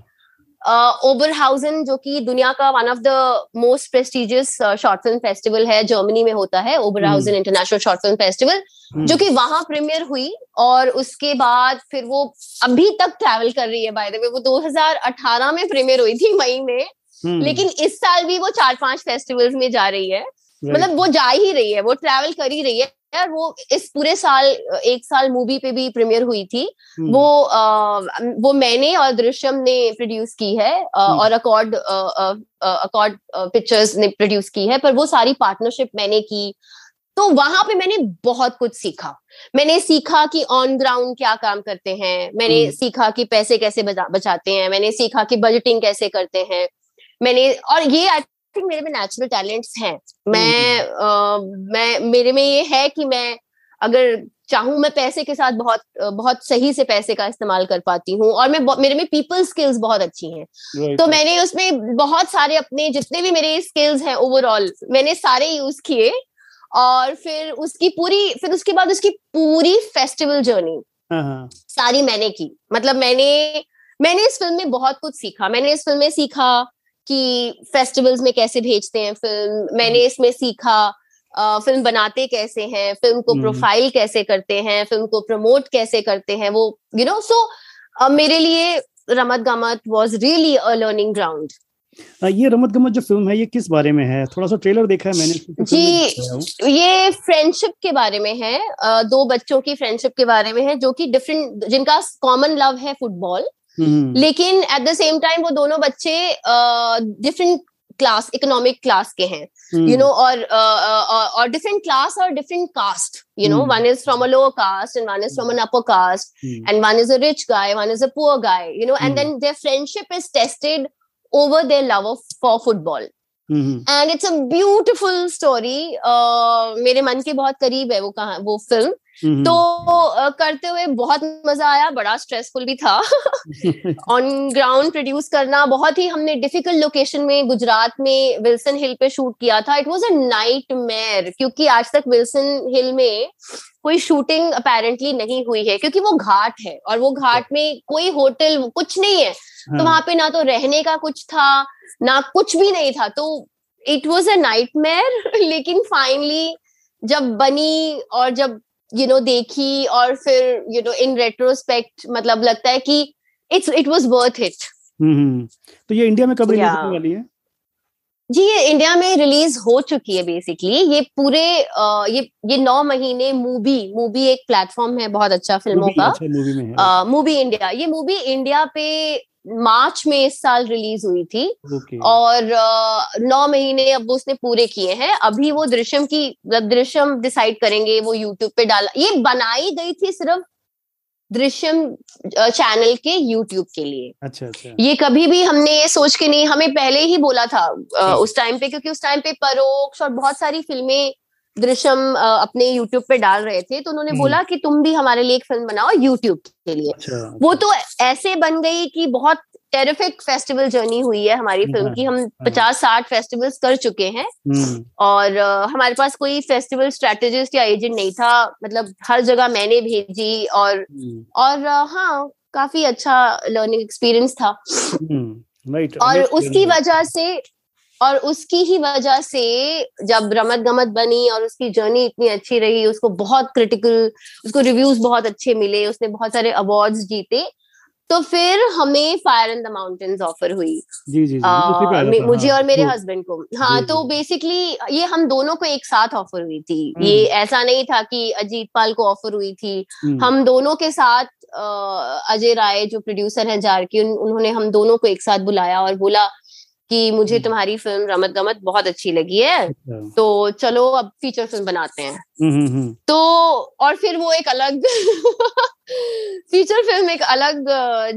ओबर हाउजन जो कि दुनिया का one of the most prestigious short film festival है जर्मनी में होता है Oberhausen international short film festival जो कि वहाँ प्रीमियर हुई और उसके बाद फिर वो अभी तक ट्रैवल कर रही है बाय द वे वो 2018 में प्रीमियर हुई थी मई में हम्म। लेकिन इस साल भी वो चार पाँच फेस्टिवल्स में जा रही है। मतलब वो जा ही रही है वो ट्रैवल कर ही रही है। यार वो इस पूरे साल एक साल मूवी पे भी प्रीमियर हुई थी हम्म। वो आ, वो मैंने और दृश्यम ने प्रोड्यूस की है हम्म। और अकॉर्ड अकॉर्ड पिक्चर्स ने प्रोड्यूस की है पर वो सारी पार्टनरशिप मैंने की तो वहाँ पे मैंने बहुत कुछ सीखा मैंने सीखा कि ऑन ग्राउंड क्या काम करते हैं मैंने सीखा कि पैसे कैसे बचाते हैं मैंने सीखा कि बजटिंग कैसे करते हैं मैंने और ये आई थिंक मेरे में नेचुरल टैलेंट्स हैं। मैं आ, मैं मेरे में ये है कि मैं अगर चाहूँ मैं पैसे के साथ बहुत बहुत सही से पैसे का इस्तेमाल कर पाती हूँ और मैं मेरे में पीपल स्किल्स बहुत अच्छी हैं। तो मैंने उसमें बहुत सारे अपने जितने भी मेरे स्किल्स हैं ओवरऑल मैंने सारे यूज़ किए और फिर उसकी पूरी फिर उसके बाद उसकी पूरी फेस्टिवल जर्नी सारी मैंने की। मतलब मैंने मैंने इस फ़िल्म में बहुत कुछ सीखा। मैंने इस फ़िल्म में सीखा कि फेस्टिवल्स में कैसे भेजते हैं फ़िल्म मैंने इसमें सीखा फ़िल्म बनाते कैसे हैं? फ़िल्म को प्रोफ़ाइल हम्म। कैसे करते हैं? फ़िल्म को प्रमोट कैसे करते हैं? वो यू नो सो मेरे लिए Ramat Gamat was really a learning ground ये रमत गमत जो फ़िल्म है ये किस बारे में है? थोड़ा सा ट्रेलर देखा है मैंने जी ये फ्रेंडशिप के बारे में है। दो बच्चों की फ्रेंडशिप के बारे में है जो कि डिफरेंट जिनका कॉमन लव है फुटबॉल हम्म। लेकिन एट द सेम टाइम वो दोनों बच्चे डिफरेंट क्लास इकोनॉमिक क्लास के हैं। You hmm. नो और और डिफरेंट क्लास और different caste you know one is from a lower caste and one is from an upper caste and one is a rich guy one is a poor guy you know and then their friendship is tested over their love of for football. And it's a beautiful story मेरे मन के बहुत करीब है वो कहा वो film तो करते हुए बहुत मज़ा आया बड़ा स्ट्रेसफुल भी था ऑन ग्राउंड प्रोड्यूस करना बहुत ही हमने डिफ़िकल्ट लोकेशन में गुजरात में विल्सन हिल पे शूट किया था it was a nightmare क्योंकि आज तक विल्सन हिल में कोई शूटिंग अपेरेंटली नहीं हुई है क्योंकि वो घाट है और वो घाट में कोई होटल कुछ नहीं है हाँ. तो हाँ. वहाँ पे ना तो रहने का कुछ था ना कुछ भी नहीं था तो इट वॉज़ अ नाइट लेकिन फाइनली जब बनी और जब यू नो देखी और फिर यू नो इन रेट्रोस्पेक्ट मतलब लगता है कि it's it was worth it तो ये इंडिया में कब रिलीज़ होने वाली है? जी ये इंडिया में रिलीज़ हो चुकी है बेसिकली ये पूरे आ, ये ये नौ महीने मूवी मूवी एक प्लेटफॉर्म है बहुत अच्छा फ़िल्मों का। अच्छा, मूवी इंडिया ये मूवी इंडिया पे मार्च में इस साल रिलीज़ हुई थी। okay. और नौ महीने अब उसने पूरे किए हैं। अभी वो दृश्यम की दृश्यम डिसाइड करेंगे वो यूट्यूब पे डाला ये बनाई गई थी सिर्फ़ दृश्यम चैनल के यूट्यूब के लिए। अच्छा अच्छा। ये कभी भी हमने ये सोच के नहीं हमें पहले ही बोला था उस टाइम पे क्योंकि उस टाइम पे परोक्ष और बहुत सारी फ़िल्में दृश्यम अपने यूट्यूब पे डाल रहे थे तो उन्होंने हम्म। बोला कि तुम भी हमारे लिए एक फ़िल्म बनाओ यूट्यूब के लिए अच्छा, वो। तो ऐसे बन गई कि बहुत टेरिफिक फेस्टिवल जर्नी हुई है हमारी फ़िल्म हाँ, की हम हाँ। पचास साठ फेस्टिवल्स कर चुके हैं हम्म। और हमारे पास कोई फेस्टिवल स्ट्रेटेजिस्ट या एजेंट नहीं था मतलब हर जगह मैंने भेजी और हम्म। और हाँ काफ़ी अच्छा लर्निंग एक्सपीरियंस था और उसकी वजह से और उसकी ही वजह से जब रमत गमत बनी और उसकी जर्नी इतनी अच्छी रही उसको बहुत क्रिटिकल उसको रिव्यूज़ बहुत अच्छे मिले उसने बहुत सारे अवार्ड्स जीते तो फिर हमें fire in the mountains offer हुई। जी जी, जी आ, मुझे हाँ, और मेरे हस्बैंड को। हाँ तो बेसिकली ये हम दोनों को एक साथ ऑफ़र हुई थी। हम्म। ये ऐसा नहीं था कि अजीत पाल को ऑफ़र हुई थी। हम्म। हम दोनों के साथ अजय राय जो प्रोड्यूसर हैं जार की उन, उन्होंने हम दोनों को एक साथ बुलाया और बोला कि मुझे हम्म। तुम्हारी फ़िल्म रमत गमत बहुत अच्छी लगी है। अच्छा। तो चलो अब फीचर फ़िल्म बनाते हैं। हम्म, हम्म, तो और फिर वो एक अलग फीचर फ़िल्म एक अलग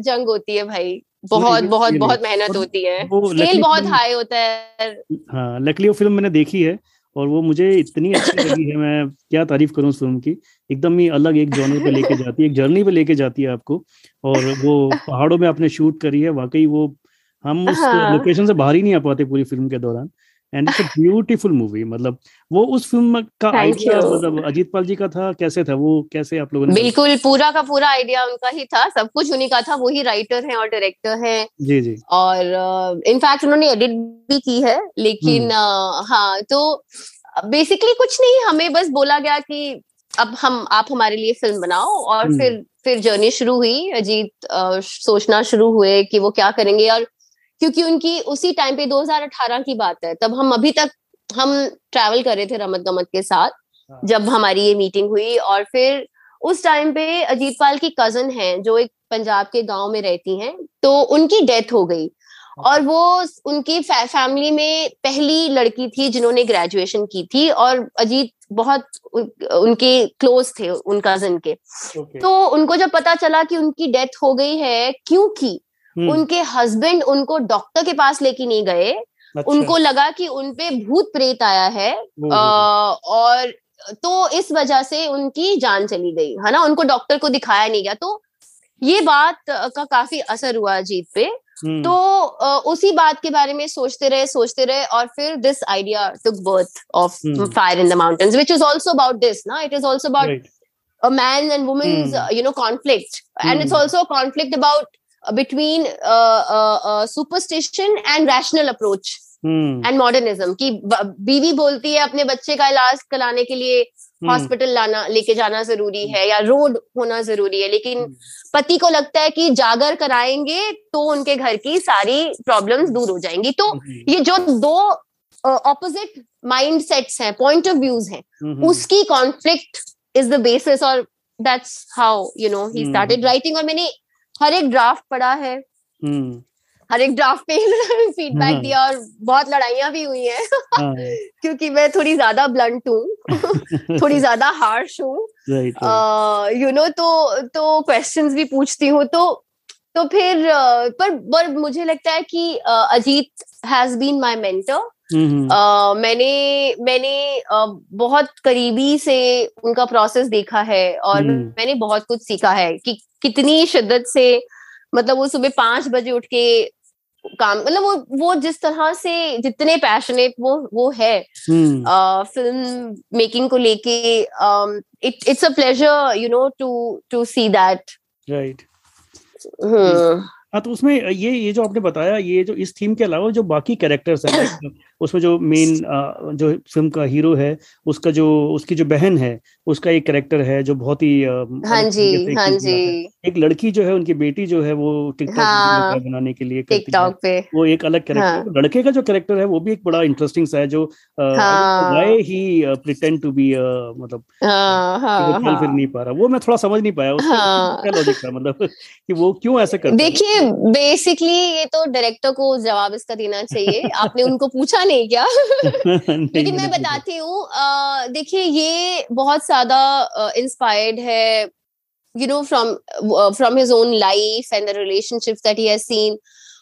जंग होती है भाई। बहुत बहुत बहुत मेहनत होती है। स्केल बहुत हाई होता है। हाँ लकली वो फ़िल्म मैंने देखी है और वो मुझे इतनी अच्छी लगी है मैं क्या तारीफ़ करूँ उस फ़िल्म की? एकदम ही अलग एक जॉनर पे लेके जाती है एक जर्नी पे लेके जाती है आपको। और वो पहाड़ों में आपने शूट करी है वाकई वो हम उस हाँ. लोकेशन से बाहर ही नहीं आ पाते पूरी फ़िल्म के दौरान। And it's a beautiful movie मतलब वो उस फ़िल्म का आइडिया मतलब अजीत पाल जी का था कैसे था वो कैसे आप लोगों ने बिल्कुल पूरा का पूरा आइडिया उनका ही था सब कुछ उन्हीं का था वही राइटर हैं और डायरेक्टर हैं। जी जी। और इनफैक्ट uh, उन्होंने एडिट भी की है लेकिन uh, हाँ तो बेसिकली कुछ नहीं हमें बस बोला गया कि अब हम आप हमारे लिए फ़िल्म बनाओ और हम्म। फिर फिर जर्नी शुरू हुई अजीत सोचना शुरू हुए कि वो क्या करेंगे और क्योंकि उनकी उसी टाइम पे 2018 की बात है तब हम अभी तक हम ट्रैवल कर रहे थे रमत गमत के साथ हाँ। जब हमारी ये मीटिंग हुई और फिर उस टाइम पे अजीत पाल की कज़न है जो एक पंजाब के गाँव में रहती हैं तो उनकी डेथ हो गई हाँ। और वो उनकी फै, फैमिली में पहली लड़की थी जिन्होंने ग्रेजुएशन की थी और अजीत बहुत उनके क्लोज थे उन कज़न के okay. तो उनको जब पता चला कि उनकी डेथ हो गई है क्योंकि। उनके हस्बैंड उनको डॉक्टर के पास लेके नहीं गए। अच्छा। उनको लगा कि उनपे भूत प्रेत आया है। आ, और तो इस वजह से उनकी जान चली गई है ना? उनको डॉक्टर को दिखाया नहीं गया। तो ये बात का काफ़ी असर हुआ अजीत पे। हम्म। तो उसी बात के बारे में सोचते रहे सोचते रहे और फिर this idea took birth of fire in the mountains which is also about this ना? It is also about a man and woman's uh, you know conflict. And hmm. it's also a conflict about between superstition and rational superstition and rational approach and modernism की बीवी बोलती है अपने बच्चे का इलाज कराने के लिए हॉस्पिटल लाना लेके जाना ज़रूरी है या रोड होना ज़रूरी है। लेकिन पति को लगता है कि जागर कराएँगे तो उनके घर की सारी प्रॉब्लम्स दूर हो जाएँगी। तो ये जो दो ऑपोजिट माइंड सेट्स हैं पॉइंट ऑफ़ व्यूज़ हैं उसकी कॉन्फ्लिक्ट इज़ द बेसिस और that's how you know he started writing और मैंने हर एक ड्राफ्ट पढ़ा है हम्म। हर एक ड्राफ्ट पे फीडबैक हाँ। दिया और बहुत लड़ाइयाँ भी हुई हैं हाँ। क्योंकि मैं थोड़ी ज़्यादा ब्लंट हूँ थोड़ी ज़्यादा हार्श हूँ यू नो तो तो क्वेश्चंस भी पूछती हूँ तो तो फिर पर पर मुझे लगता है कि Ajit has been my mentor मैंने मैंने बहुत करीबी से उनका प्रोसेस देखा है और हम्म। मैंने बहुत कुछ सीखा है कि कितनी शिद्दत से मतलब वो सुबह पाँच बजे उठ के काम मतलब वो वो जिस तरह से जितने पैशनेट वो वो है फ़िल्म मेकिंग को लेके it it's a pleasure you know to to see that right हाँ तो उसमें ये ये जो आपने बताया ये जो इस थीम के अलावा जो बाकी कैरेक्टर्स हैं उसमें जो मेन जो फ़िल्म का हीरो है उसका जो उसकी जो बहन है उसका एक कैरेक्टर है जो बहुत ही हाँ जी हाँ जी। एक लड़की जो है उनकी बेटी जो है वो टिकटॉक हाँ, बनाने के लिए टिकटॉक पे। वो एक अलग कैरेक्टर हाँ, लड़के का जो कैरेक्टर है वो भी एक बड़ा इंटरेस्टिंग सा है जो why he. Pretend to be मतलब हाँ, हाँ, हाँ, फिर नहीं पा रहा। वो मैं थोड़ा समझ नहीं पाया उसका लॉजिक था मतलब कि वो क्यों ऐसा करता देखिए बेसिकली ये तो डायरेक्टर को जवाब इसका देना चाहिए। आपने उनको पूछा नहीं क्या? लेकिन मैं बताती हूँ देखिए ये बहुत ज़्यादा इंस्पायर्ड है you know from from his own life and the relationships that he has seen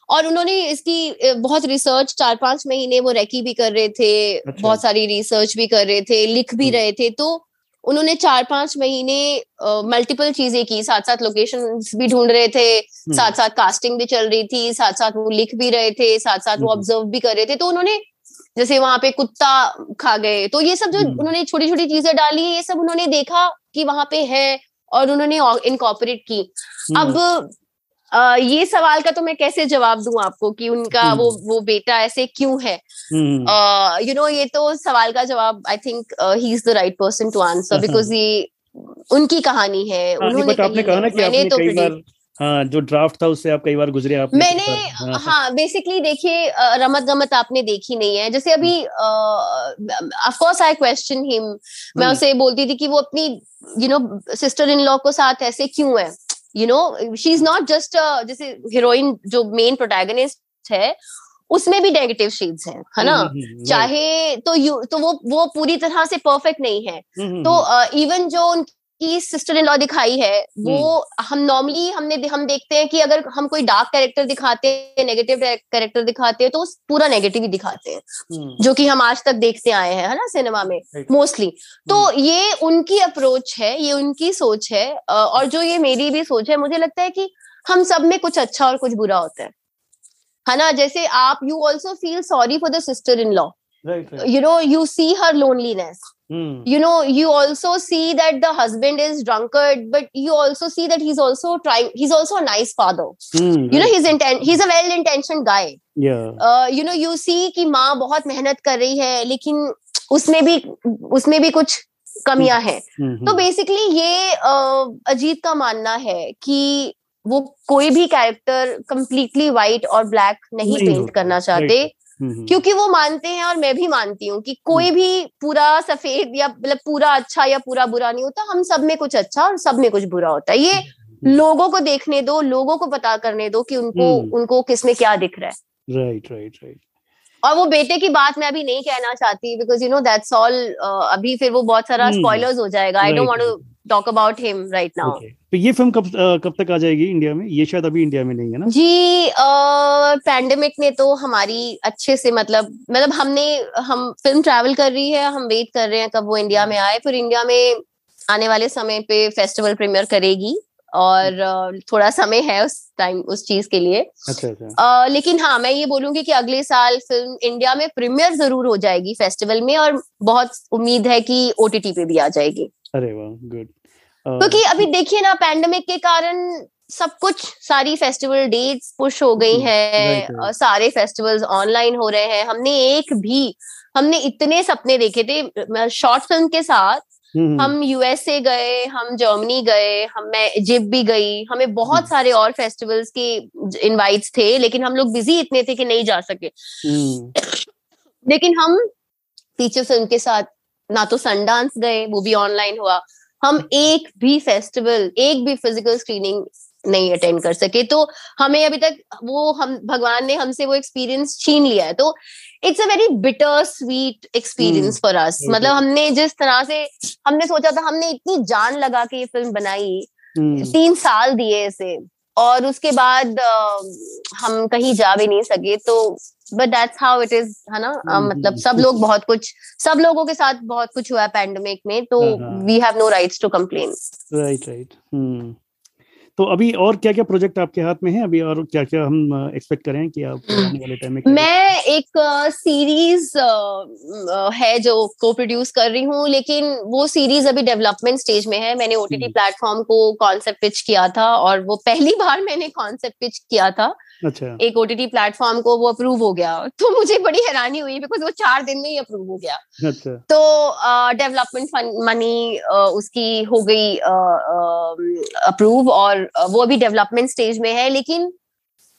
और उन्होंने इसकी बहुत रिसर्च चार पाँच महीने वो रेकी भी कर रहे थे अच्छा। बहुत सारी रिसर्च भी कर रहे थे लिख भी रहे थे। तो उन्होंने चार पाँच महीने मल्टीपल चीज़ें की। साथ साथ लोकेशन भी ढूंढ रहे थे साथ साथ कास्टिंग भी चल रही थी साथ साथ वो लिख भी रहे थे साथ साथ वो ऑब्ज़र्व भी कर रहे थे। तो उन्होंने जैसे वहाँ पे कुत्ता खा गए तो ये सब जो उन्होंने छोटी छोटी चीज़ें डाली ये सब उन्होंने देखा कि वहाँ पे है और उन्होंने इनकॉपरेट की। अब आ, ये सवाल का तो मैं कैसे जवाब दूँ आपको कि उनका वो वो बेटा ऐसे क्यों है? यू नो ये तो सवाल का जवाब I think he is the right person to answer because ये उनकी कहानी है। हाँ, उन्होंने आपने कहा ना कि आपने तो कई बार हाँ जो ड्राफ्ट था उससे आप कई बार गुजरे आप मैंने हाँ, हाँ बेसिकली देखिए रमत गमत आपने देखी नहीं है। जैसे अभी of course I question him मैं हम्म। उसे बोलती थी कि वो अपनी you know sister in law को साथ ऐसे क्यों है? You know she is not just जैसे हीरोइन जो मेन प्रोटैगनिस्ट है उसमें भी नेगेटिव शेड्स हैं है ना? हम्म, हम्म, हम्म, चाहे तो यू तो वो वो पूरी तरह से परफेक्ट नहीं है। तो इवन जो उनकी सिस्टर इन लॉ दिखाई है वो हम नॉर्मली हमने हम देखते हैं कि अगर हम कोई डार्क कैरेक्टर दिखाते हैं नेगेटिव कैरेक्टर दिखाते हैं तो पूरा नेगेटिव ही दिखाते हैं जो कि हम आज तक देखते आए हैं है ना सिनेमा में मोस्टली तो ये उनकी अप्रोच है ये उनकी सोच है और जो ये मेरी भी सोच है मुझे लगता है कि हम सब में कुछ अच्छा और कुछ बुरा होता है है ना? जैसे आप you also feel sorry for the sister in law you know you see her loneliness you know you also see that the husband is drunkard but you also see that he's also trying he's also a nice father mm, you know he's intent he's a well intentioned guy yeah uh, you know you see कि माँ बहुत मेहनत कर रही है लेकिन उसमें भी उसमें भी कुछ कमियाँ हैं तो बेसिकली ये अजीत का मानना है कि वो कोई भी कैरेक्टर कंप्लीटली वाइट और ब्लैक नहीं, नहीं पेंट करना चाहते क्योंकि वो मानते हैं और मैं भी मानती हूँ कि कोई भी पूरा सफ़ेद या मतलब पूरा अच्छा या पूरा बुरा नहीं होता हम सब में कुछ अच्छा और सब में कुछ बुरा होता है। ये लोगों को देखने दो लोगों को पता करने दो कि उनको उनको किसमें क्या दिख रहा है। राइट राइट राइट और वो बेटे की बात मैं अभी नहीं कहना चाहती because you know that's all अभी फिर वो बहुत सारा स्पॉयलर्स हो जाएगा. I don't want to talk about him right now तो ये फ़िल्म कब कब तक आ जाएगी इंडिया में? ये शायद अभी इंडिया में नहीं है ना? जी पैंडेमिक ने तो हमारी अच्छे से मतलब मतलब हमने हम फ़िल्म ट्रैवल कर रही है हम वेट कर रहे हैं कब वो इंडिया में आए. फिर इंडिया में आने वाले समय पे फेस्टिवल प्रीमियर करेगी. और थोड़ा समय है उस टाइम उस चीज़ के लिए। अच्छा, अच्छा. लेकिन हाँ मैं ये बोलूँगी कि अगले साल फ़िल्म इंडिया में प्रीमियर ज़रूर हो जाएगी फेस्टिवल में और बहुत उम्मीद है कि ओटीटी पे भी आ जाएगी। अरे वाह गुड। क्योंकि अभी देखिए ना पैंडमिक के कारण सब कुछ सारी फेस्टिवल डेट्स पुश हो गई हैं सारे फेस्टिवल्स ऑनलाइन हो रहे हैं। हमने एक भी हमने इतने सपने देखे थे शॉर्ट फ़िल्म के साथ हम यूएसए गए हम जर्मनी गए हम मैं इजिप्ट भी गई हमें बहुत सारे और फेस्टिवल्स के इनवाइट्स थे लेकिन हम लोग बिज़ी इतने थे कि नहीं जा सके। लेकिन हम टीचर फ़िल्म के साथ ना तो सनडांस गए वो भी ऑनलाइन हुआ। हम एक भी फेस्टिवल एक भी फ़िज़िकल स्क्रीनिंग नहीं अटेंड कर सके। तो हमें अभी तक वो हम भगवान ने हमसे वो एक्सपीरियंस छीन लिया है। तो it's a very bittersweet experience for us मतलब हमने जिस तरह से हमने सोचा था हमने इतनी जान लगा के ये फ़िल्म बनाई hmm. तीन साल दिए इसे। और उसके बाद हम कहीं जा भी नहीं सके। तो but that's how it is है ना? hmm. मतलब सब लोग बहुत कुछ सब लोगों के साथ बहुत कुछ हुआ है पैंडमिक में तो we have no rights to complain right right तो अभी और क्या क्या प्रोजेक्ट आपके हाथ में है? अभी और क्या क्या हम एक्सपेक्ट करें कि आप आने वाले टाइम में मैं एक सीरीज़ है जो को प्रोड्यूस कर रही हूँ लेकिन वो सीरीज़ अभी डेवलपमेंट स्टेज में है। मैंने ओटीटी प्लेटफॉर्म हम्म। को कॉन्सेप्ट पिच किया था और वो पहली बार मैंने कॉन्सेप्ट पिच किया था। अच्छा। एक ओटीटी प्लेटफॉर्म को वो अप्रूव हो गया। तो मुझे बड़ी हैरानी हुई बिकॉज़ वो चार दिन में ही अप्रूव हो गया। अच्छा। तो डेवलपमेंट मनी उसकी हो गई अप्रूव और वो अभी डेवलपमेंट स्टेज में है। लेकिन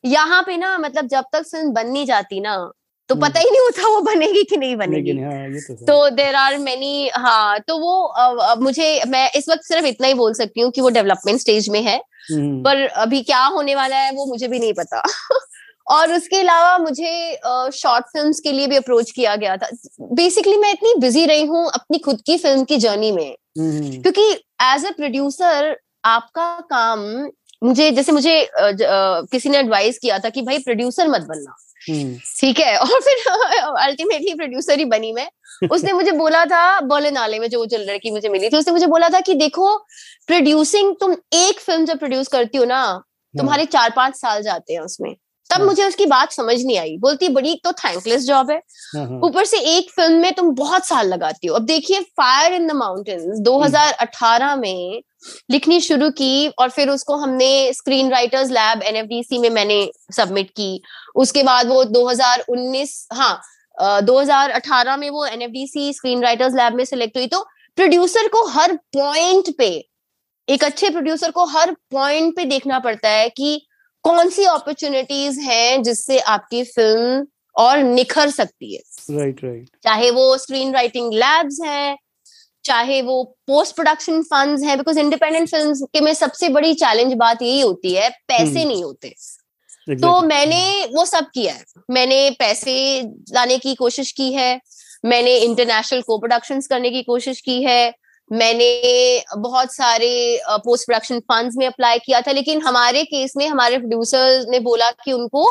यहाँ पे ना मतलब जब तक फ़िल्म बन नहीं जाती ना तो पता ही नहीं होता वो बनेगी कि नहीं बनेगी हाँ, तो देर आर मेनी हाँ तो वो आ, मुझे मैं इस वक्त सिर्फ़ इतना ही बोल सकती हूँ कि वो डेवलपमेंट स्टेज में है हम्म। पर अभी क्या होने वाला है वो मुझे भी नहीं पता और उसके अलावा मुझे शॉर्ट फिल्म्स के लिए भी अप्रोच किया गया था बेसिकली मैं इतनी बिज़ी रही हूँ अपनी खुद की फ़िल्म की जर्नी में हम्म। क्योंकि एज अ प्रोड्यूसर आपका काम मुझे जैसे मुझे किसी ने एडवाइस किया था कि भाई प्रोड्यूसर मत बनना हम्म। ठीक है और फिर अल्टीमेटली प्रोड्यूसर ही बनी मैं। उसने मुझे बोला था बोले नाले में जो जो लड़की मुझे मिली थी उसने मुझे बोला था कि देखो प्रोड्यूसिंग तुम एक फ़िल्म जब प्रोड्यूस करती हो ना हाँ। तुम्हारे चार पाँच साल जाते हैं उसमें। तब हाँ। मुझे उसकी बात समझ नहीं आई। बोलती बड़ी तो थैंकलेस जॉब है। हाँ, ऊपर से एक फ़िल्म में तुम बहुत साल लगाती हो। अब देखिए फायर इन द माउंटेन्स 2018 में लिखनी शुरू की और फिर उसको हमने स्क्रीन राइटर्स लैब एनएफडीसी में मैंने सबमिट की। उसके बाद वो 2019 हाँ uh, 2018 में वो एनएफडीसी स्क्रीन राइटर्स लैब में सिलेक्ट हुई। तो प्रोड्यूसर को हर पॉइंट पे एक अच्छे प्रोड्यूसर को हर पॉइंट पे देखना पड़ता है कि कौन सी अपॉर्चुनिटीज़ हैं जिससे आपकी फ़िल्म और निखर सकती है राइट right, राइट right. चाहे वो स्क्रीन राइटिंग लैब्स हैं चाहे वो पोस्ट प्रोडक्शन फंड्स हैं बिकॉज़ इंडिपेंडेंट फिल्म्स के में सबसे बड़ी चैलेंज बात यही होती है पैसे hmm. नहीं होते exactly. तो मैंने वो सब किया है मैंने पैसे लाने की कोशिश की है मैंने इंटरनेशनल को प्रोडक्शन करने की कोशिश की है मैंने बहुत सारे पोस्ट प्रोडक्शन फंड्स में अप्लाई किया था लेकिन हमारे केस में हमारे प्रोड्यूसर ने बोला कि उनको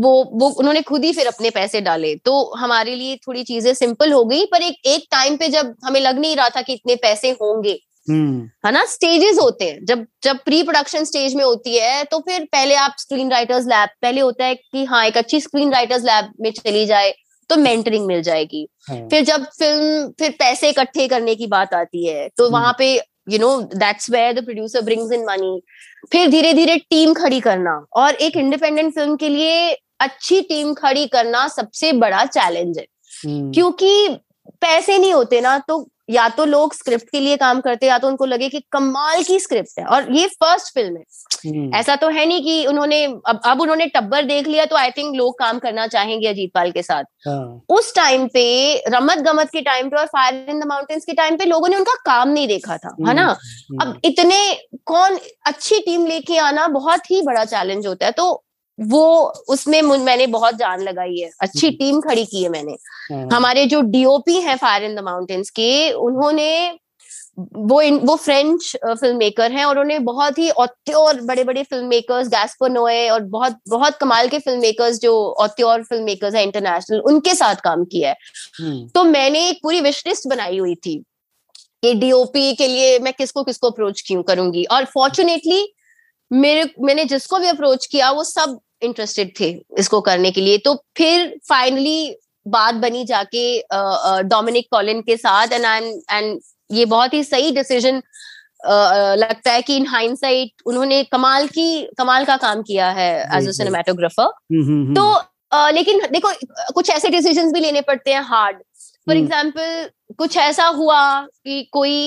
वो वो उन्होंने खुद ही फिर अपने पैसे डाले। तो हमारे लिए थोड़ी चीज़ें सिंपल हो गई पर एक एक टाइम पे जब हमें लग नहीं रहा था कि इतने पैसे होंगे हम्म। है ना? स्टेजेस होते हैं। जब जब प्री प्रोडक्शन स्टेज में होती है तो फिर पहले आप स्क्रीन राइटर्स लैब पहले होता है कि हाँ एक अच्छी स्क्रीन राइटर्स लैब में चली जाए तो मेंटरिंग मिल जाएगी हाँ. फिर जब फ़िल्म फिर पैसे इकट्ठे करने की बात आती है तो हम्म। वहाँ पे you know that's where the producer brings in money फिर धीरे धीरे टीम खड़ी करना और एक इंडिपेंडेंट फ़िल्म के लिए अच्छी टीम खड़ी करना सबसे बड़ा चैलेंज है हम्म। क्योंकि पैसे नहीं होते ना तो या तो लोग स्क्रिप्ट के लिए काम करते या तो उनको लगे कि कमाल की स्क्रिप्ट है और ये फ़र्स्ट फ़िल्म है हम्म। ऐसा तो है नहीं कि उन्होंने अब अब उन्होंने टब्बर देख लिया तो आई थिंक लोग काम करना चाहेंगे अजीत पाल के साथ हाँ। उस टाइम पे रमत गमत के टाइम पे और फायर इन द माउंटेन्स के टाइम पे लोगों ने उनका काम नहीं देखा था है ना हम्म। अब इतने कौन अच्छी टीम लेके आना बहुत ही बड़ा चैलेंज होता है तो वो उसमें मैंने बहुत जान लगाई है अच्छी टीम हम्म। खड़ी की है मैंने हाँ। हमारे जो डीओपी हैं फायर इन द माउंटेन्स के उन्होंने वो इन, वो फ्रेंच फ़िल्म मेकर हैं और उन्होंने बहुत ही और बड़े बड़े फ़िल्म मेकर्स गैस्पर नोए और बहुत बहुत कमाल के फ़िल्म मेकर्स जो और फ़िल्म मेकर्स हैं इंटरनेशनल उनके साथ काम किया है हम्म। तो मैंने एक पूरी विश लिस्ट बनाई हुई थी कि डीओपी के लिए मैं किसको किसको अप्रोच क्यों करूँगी और फॉर्चुनेटली मेरे मैंने जिसको भी अप्रोच किया वो सब इंटरेस्टेड थे इसको करने के लिए। तो फिर फाइनली बात बनी जाके डोमिनिक कॉलिन के साथ एंड एंड ये बहुत ही सही डिसीज़न लगता है कि इन हाइंडसाइट उन्होंने कमाल की कमाल का काम किया है एज अ सिनेमाटोग्राफर तो uh, लेकिन देखो कुछ ऐसे डिसीजंस भी लेने पड़ते हैं हार्ड फॉर एग्जांपल कुछ ऐसा हुआ कि कोई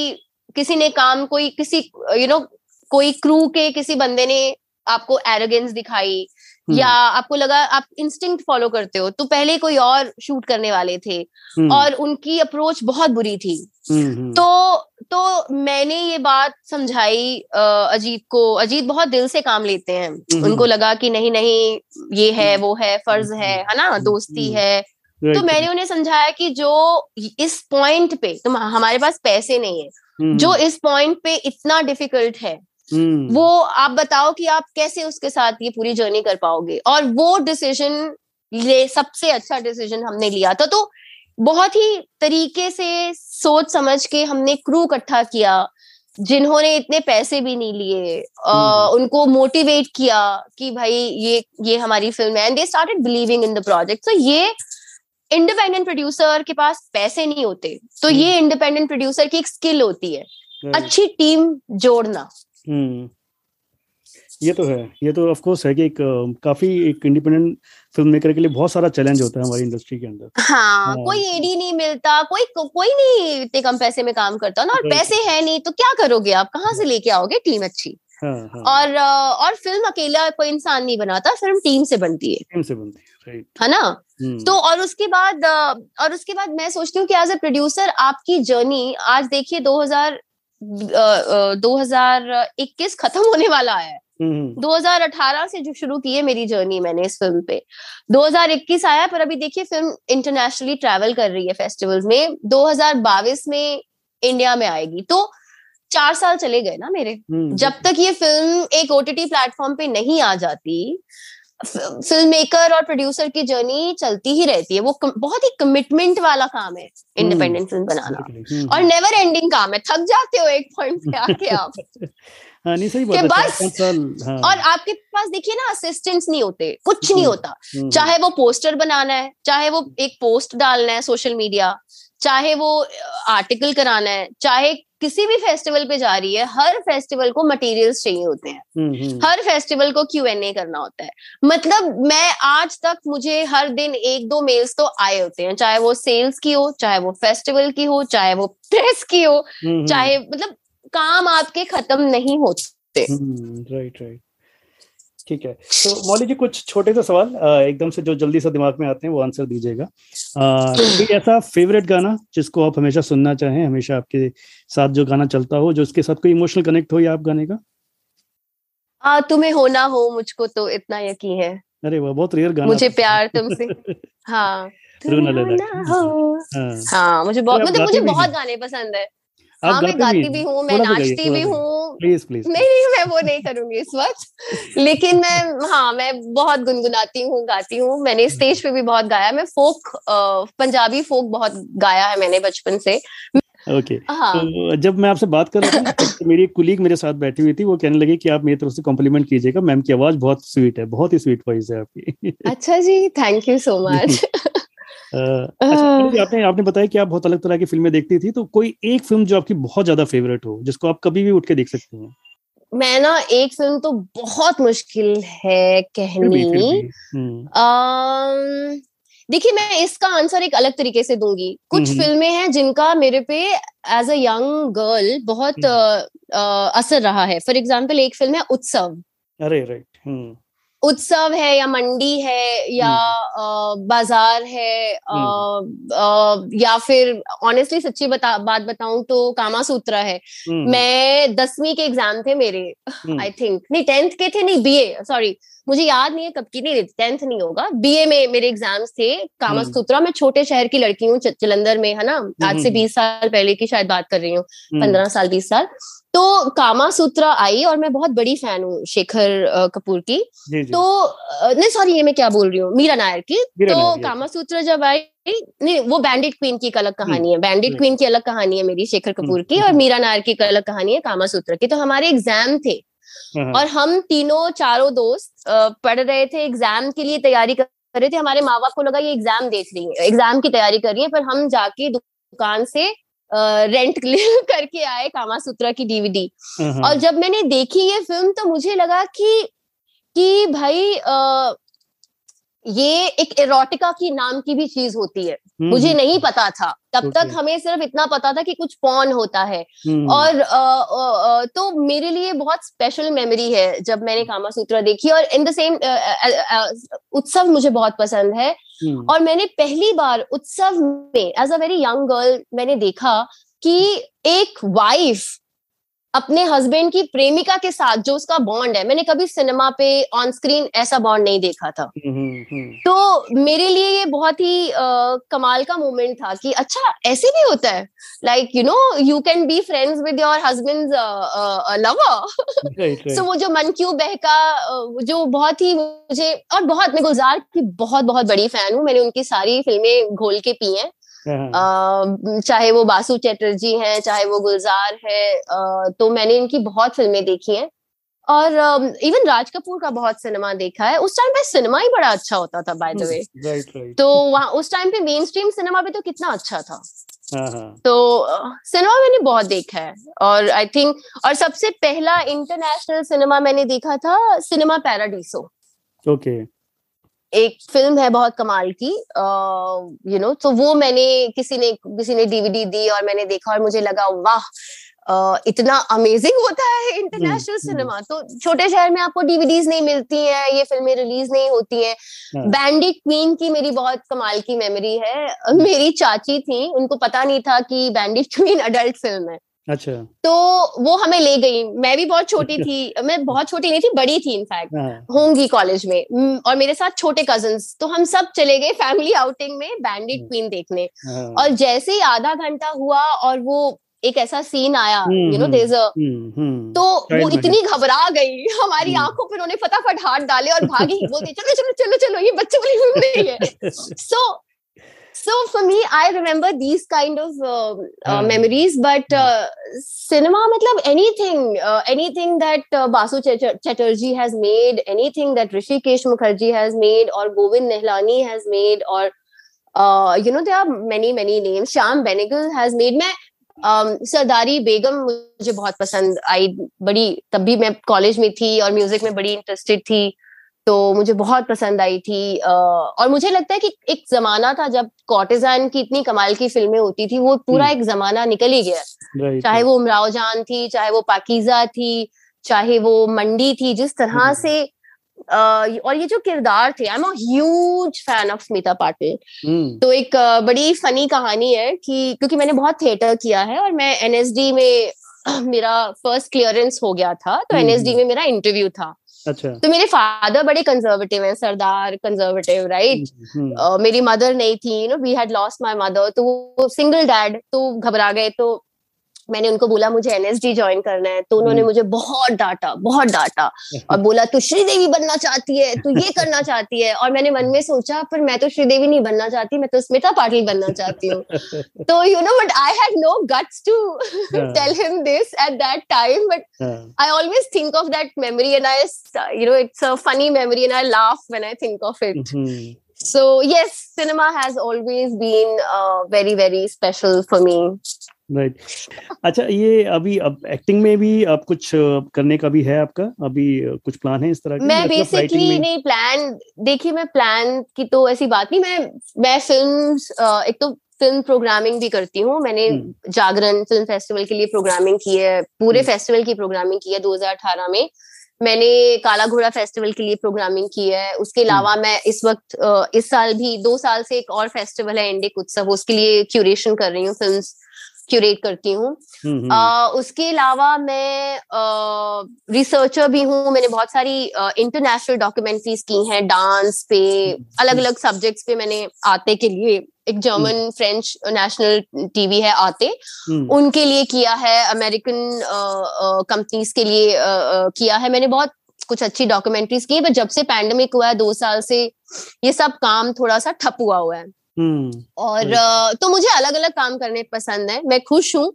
किसी ने काम कोई किसी यू you नो know, कोई क्रू के किसी बंदे ने आपको एरोगेंस दिखाई। या हम्म। आपको लगा आप इंस्टिंक्ट फॉलो करते हो तो पहले कोई और शूट करने वाले थे हम्म। और उनकी अप्रोच बहुत बुरी थी। हम्म, तो तो मैंने ये बात समझाई अजीत को। अजीत बहुत दिल से काम लेते हैं। उनको लगा कि नहीं नहीं ये है वो है फ़र्ज़ है है ना? दोस्ती है। तो मैंने उन्हें समझाया कि जो इस पॉइंट पे तुम हमारे पास पैसे नहीं है। जो इस पॉइंट पे इतना डिफ़िकल्ट है Hmm. वो आप बताओ कि आप कैसे उसके साथ ये पूरी जर्नी कर पाओगे? और वो डिसीज़न ये सबसे अच्छा डिसीज़न हमने लिया था। तो बहुत ही तरीके से सोच समझ के हमने क्रू इकट्ठा किया जिन्होंने इतने पैसे भी नहीं लिए उनको मोटिवेट किया कि भाई ये ये हमारी फ़िल्म है। And they started believing in the project तो ये इंडिपेंडेंट प्रोड्यूसर के पास पैसे नहीं होते। तो हम्म। ये इंडिपेंडेंट प्रोड्यूसर की एक स्किल होती है। अच्छी टीम जोड़ना। हम्म। ये तो है। ये तो ऑफ़ कोर्स है कि एक काफ़ी एक इंडिपेंडेंट फ़िल्म मेकर के लिए बहुत सारा चैलेंज होता है हमारी इंडस्ट्री के अंदर। हाँ, हाँ। कोई एडी नहीं मिलता कोई को, कोई नहीं इतने कम पैसे में काम करता ना और पैसे है नहीं तो क्या करोगे आप? कहाँ से लेके आओगे टीम अच्छी? हाँ, हाँ. और और फ़िल्म अकेला कोई इंसान नहीं बनाता फ़िल्म टीम से बनती है। टीम से बनती है राइट है ना? हम्म। तो और उसके बाद और उसके बाद मैं सोचती हूँ कि एज ए प्रोड्यूसर आपकी जर्नी आज देखिए 2000 2021 खत्म होने वाला है। 2018 हम्म। से जो शुरू की है मेरी जर्नी मैंने इस फ़िल्म पे। 2021 आया पर अभी देखिए फ़िल्म इंटरनेशनली ट्रैवल कर रही है फेस्टिवल्स में। 2022 में इंडिया में आएगी। तो चार साल चले गए ना मेरे। हम्म। जब तक ये फ़िल्म एक ओटीटी प्लेटफॉर्म पे नहीं आ जाती फ़िल्म मेकर और प्रोड्यूसर की जर्नी चलती ही रहती है वो बहुत ही कमिटमेंट वाला काम है इंडिपेंडेंट हम्म। फ़िल्म बनाना और नेवर एंडिंग काम है थक जाते हो एक पॉइंट पे आके आप हाँ, नहीं सही बात बस हाँ. और आपके पास देखिए ना असिस्टेंट्स नहीं होते कुछ नहीं हम्म, होता हम्म। चाहे वो पोस्टर बनाना है चाहे वो एक पोस्ट डालना है सोशल मीडिया चाहे वो आर्टिकल कराना है चाहे किसी भी फेस्टिवल पे जा रही है हर फेस्टिवल को मटेरियल्स चाहिए होते हैं। हम्म, हर फेस्टिवल को क्यू एन ए करना होता है। मतलब मैं आज तक मुझे हर दिन एक दो मेल्स तो आए होते हैं चाहे वो सेल्स की हो चाहे वो फेस्टिवल की हो चाहे वो प्रेस की हो चाहे मतलब काम आपके खत्म नहीं होते। राइट हम्म, राइट ठीक है। तो मौली जी कुछ छोटे से सवाल एकदम से जो जल्दी से दिमाग में आते हैं वो आंसर दीजिएगा। कोई ऐसा फेवरेट गाना जिसको आप हमेशा सुनना चाहें हमेशा आपके साथ जो गाना चलता हो जो उसके साथ कोई इमोशनल कनेक्ट हो या आप गाने का? आ, तुम्हें होना हो मुझको तो इतना यकीन है। अरे वाह बहुत रेयर गाना मुझे प्यार तुमसे। हाँ। हाँ, हाँ। मुझे बहुत मतलब मुझे बहुत गाने पसंद है। हाँ मैं गाती भी हूँ। मैं नाचती भी हूँ। प्लीज़ प्लीज़ नहीं नहीं मैं वो नहीं करूँगी इस वक्त। लेकिन मैं हाँ मैं बहुत गुनगुनाती हूँ गाती हूँ। मैंने स्टेज पे भी बहुत गाया। मैं फोक पंजाबी फोक बहुत गाया है मैंने बचपन से। Okay okay. हाँ. तो जब मैं आपसे बात कर रहा था तो मेरी एक कुलीग मेरे साथ बैठी हुई थी। वो कहने लगी कि आप मेरी तरफ़ से कॉम्प्लीमेंट कीजिएगा। मैम की आवाज़ बहुत स्वीट है बहुत ही स्वीट वॉइस है आपकी। अच्छा जी थैंक यू सो मच अच्छा आपने आपने बताया कि आप बहुत अलग तरह की फ़िल्में देखती थी तो कोई एक फ़िल्म जो आपकी बहुत ज़्यादा फेवरेट हो जिसको आप कभी भी उठ के देख सकते हैं? मैं ना एक फ़िल्म तो बहुत मुश्किल है कहनी। हम्म। देखिए मैं इसका आंसर एक अलग तरीके से दूँगी। कुछ हम्म, हम्म। फ़िल्में हैं जिनका मेरे पे एज अ यंग गर्ल बहुत आ, आ, असर रहा है। फॉर एग्ज़ाम्पल एक फ़िल्म है उत्सव। अरे राइट उत्सव है या मंडी है या आ, बाज़ार है आ, आ, या फिर ऑनेस्टली सच्ची बता बात बताऊँ तो कामा सूत्रा है मैं दसवीं के एग्ज़ाम थे मेरे आई थिंक नहीं टेंथ के थे नहीं बीए सॉरी मुझे याद नहीं है कब की नहीं टेंथ नहीं होगा। बीए में मेरे एग्ज़ाम्स थे कामा सूत्रा मैं छोटे शहर की लड़की हूँ जलंधर में है ना? आज से बीस साल पहले की शायद बात कर रही हूँ पंद्रह साल बीस साल। तो कामा सूत्रा आई और मैं बहुत बड़ी फ़ैन हूँ शेखर कपूर की। जी जी. तो नहीं सॉरी ये मैं क्या बोल रही हूँ? मीरा नायर की। तो कामा सूत्रा जब आई नहीं वो बैंडिट क्वीन की एक अलग कहानी है। बैंडिट क्वीन की अलग कहानी है मेरी शेखर कपूर की और मीरा नायर की एक अलग कहानी है कामा सूत्र की। तो हमारे एग्ज़ाम थे हाँ। और हम तीनों चारों दोस्त पढ़ रहे थे एग्ज़ाम के लिए तैयारी कर रहे थे। हमारे माँ बाप को लगा ये एग्ज़ाम देख रही है एग्ज़ाम की तैयारी कर रही है पर हम जाके दुकान से रेंट करके आए कामा सूत्रा की डीवीडी और जब मैंने देखी ये फ़िल्म तो मुझे लगा कि कि भाई आ, ये एक एरोटिका की नाम की भी चीज़ होती है। मुझे नहीं पता था। तब तक हमें सिर्फ़ इतना पता था कि कुछ पॉन होता है। और आ, आ, तो मेरे लिए बहुत स्पेशल मेमोरी है जब मैंने कामा सूत्रा देखी। और इन द सेम उत्सव मुझे बहुत पसंद है। और मैंने पहली बार उत्सव में as a very young girl मैंने देखा कि एक वाइफ अपने हस्बैंड की प्रेमिका के साथ जो उसका बॉन्ड है मैंने कभी सिनेमा पे ऑन स्क्रीन ऐसा बॉन्ड नहीं देखा था। हम्म, हम्म। तो मेरे लिए ये बहुत ही आ, कमाल का मोमेंट था कि अच्छा ऐसे भी होता है। Like you know you can be friends with your husband lover so वो जो मन क्यों बहका जो बहुत ही मुझे और बहुत मैं गुलजार की बहुत बहुत बड़ी फ़ैन हूँ। मैंने उनकी सारी फ़िल्में घोल के पी हैं। हाँ। चाहे वो बासु चैटर्जी हैं चाहे वो गुलजार है तो मैंने इनकी बहुत फ़िल्में देखी हैं। और इवन राज कपूर का बहुत सिनेमा देखा है। उस टाइम पे सिनेमा ही बड़ा अच्छा होता था बाय द वे तो वहाँ उस टाइम पे मेन स्ट्रीम सिनेमा भी तो कितना अच्छा था। हाँ, हाँ। तो सिनेमा मैंने बहुत देखा है। और आई थिंक और सबसे पहला इंटरनेशनल सिनेमा मैंने देखा था सिनेमा पैराडीसो ओके एक फ़िल्म है बहुत कमाल की यू नो तो वो मैंने किसी ने किसी ने डीवीडी दी और मैंने देखा और मुझे लगा वाह Uh, इतना अमेजिंग होता है इंटरनेशनल सिनेमा। तो छोटे शहर में आपको डीवीडीज नहीं मिलती हैं ये फ़िल्में रिलीज़ नहीं होती हैं बैंडिट हाँ। क्वीन की मेरी बहुत कमाल की मेमोरी है हम्म। मेरी चाची थी उनको पता नहीं था कि बैंडिट क्वीन अडल्ट फ़िल्म है अच्छा। तो वो हमें ले गई। मैं भी बहुत छोटी थी। मैं बहुत छोटी नहीं थी बड़ी थी इनफैक्ट हाँ। होंगी कॉलेज में। और मेरे साथ छोटे कजन्स तो हम सब चले गए फैमिली आउटिंग में बैंडिट क्वीन देखने। हाँ। और जैसे ही आधा घंटा हुआ और वो एक ऐसा सीन आया यू नो देर तो वो इतनी घबरा गई। हमारी हम्म। आँखों पर उन्होंने फटाफट हाथ डाले और भागी। बोलते चलो चलो चलो चलो ये बच्चों वाली फ़िल्म नहीं है। सो so for me i remember these kind of uh, uh, memories but uh, cinema matlab anything uh, anything that uh, basu chatterjee has made anything that rishikesh mukherjee has made or govind nehlani has made or uh, you know there are many many names sham benegal has made मैं सरदारी बेगम मुझे बहुत पसंद आई बड़ी तब भी मैं college में थी और म्यूज़िक में बड़ी इंटरेस्टेड थी तो मुझे बहुत पसंद आई थी और मुझे लगता है कि एक जमाना था जब कॉटेजान की इतनी कमाल की फ़िल्में होती थी वो पूरा हम्म। एक जमाना निकल ही गया चाहे वो उमराव जान थी चाहे वो पाकिजा थी चाहे वो मंडी थी जिस तरह हम्म। से और ये जो किरदार थे I am huge fan of Smita Patil तो एक बड़ी फनी कहानी है कि क्योंकि मैंने बहुत थिएटर किया है और मैं एनएसडी में मेरा फ़र्स्ट क्लियरेंस हो गया था तो एनएसडी हम्म। में मेरा इंटरव्यू था अच्छा। तो मेरे फादर बड़े कंजर्वेटिव हैं सरदार कंजर्वेटिव राइट मेरी मदर नहीं थी you know we had lost my mother तो वो सिंगल डैड तो घबरा गए तो मैंने उनको बोला मुझे एनएसडी ज्वाइन करना है। तो उन्होंने हम्म। मुझे बहुत डांटा बहुत डांटा और बोला तू श्रीदेवी बनना चाहती है तू ये करना चाहती है। और मैंने मन में सोचा पर मैं तो श्रीदेवी नहीं बनना चाहती मैं तो स्मिता पाटिल बनना चाहती हूँ। तो you know but I had no guts to tell him this at that time but I always think of that memory and I you know it's a funny memory and I laugh when I think of it so yes cinema has always been uh, very very special for me. Right अच्छा ये अभी अब acting में भी आप कुछ करने का भी है आपका? अभी कुछ प्लान है इस तरह मैं बेसिकली नहीं प्लान देखिए मैं प्लान की तो ऐसी बात नहीं मैं मैं फ़िल्म एक तो फ़िल्म प्रोग्रामिंग भी करती हूँ। मैंने हम्म। जागरण फ़िल्म फेस्टिवल के लिए प्रोग्रामिंग की है पूरे फेस्टिवल हम्म। की प्रोग्रामिंग की है 2018 में। मैंने काला घोड़ा फेस्टिवल के लिए प्रोग्रामिंग की है। उसके हम्म। अलावा मैं इस वक्त इस साल भी दो साल से एक और फेस्टिवल है इंडिक उत्सव उसके लिए क्यूरेशन कर रही हूँ फ़िल्म क्यूरेट करती हूँ। हम्म, हम्म। उसके अलावा मैं रिसर्चर भी हूँ। मैंने बहुत सारी इंटरनेशनल डॉक्यूमेंट्रीज की हैं। डांस पे अलग अलग सब्जेक्ट्स पे मैंने आते के लिए एक जर्मन फ्रेंच नेशनल टीवी है आते। हम्म। उनके लिए किया है अमेरिकन कंपनीज़ के लिए आ, किया है। मैंने बहुत कुछ अच्छी डॉक्यूमेंट्रीज की बट जब से पैंडमिक हुआ है दो साल से ये सब काम थोड़ा सा ठप हुआ हुआ है। और तो मुझे अलग अलग काम करने पसंद है। मैं खुश हूँ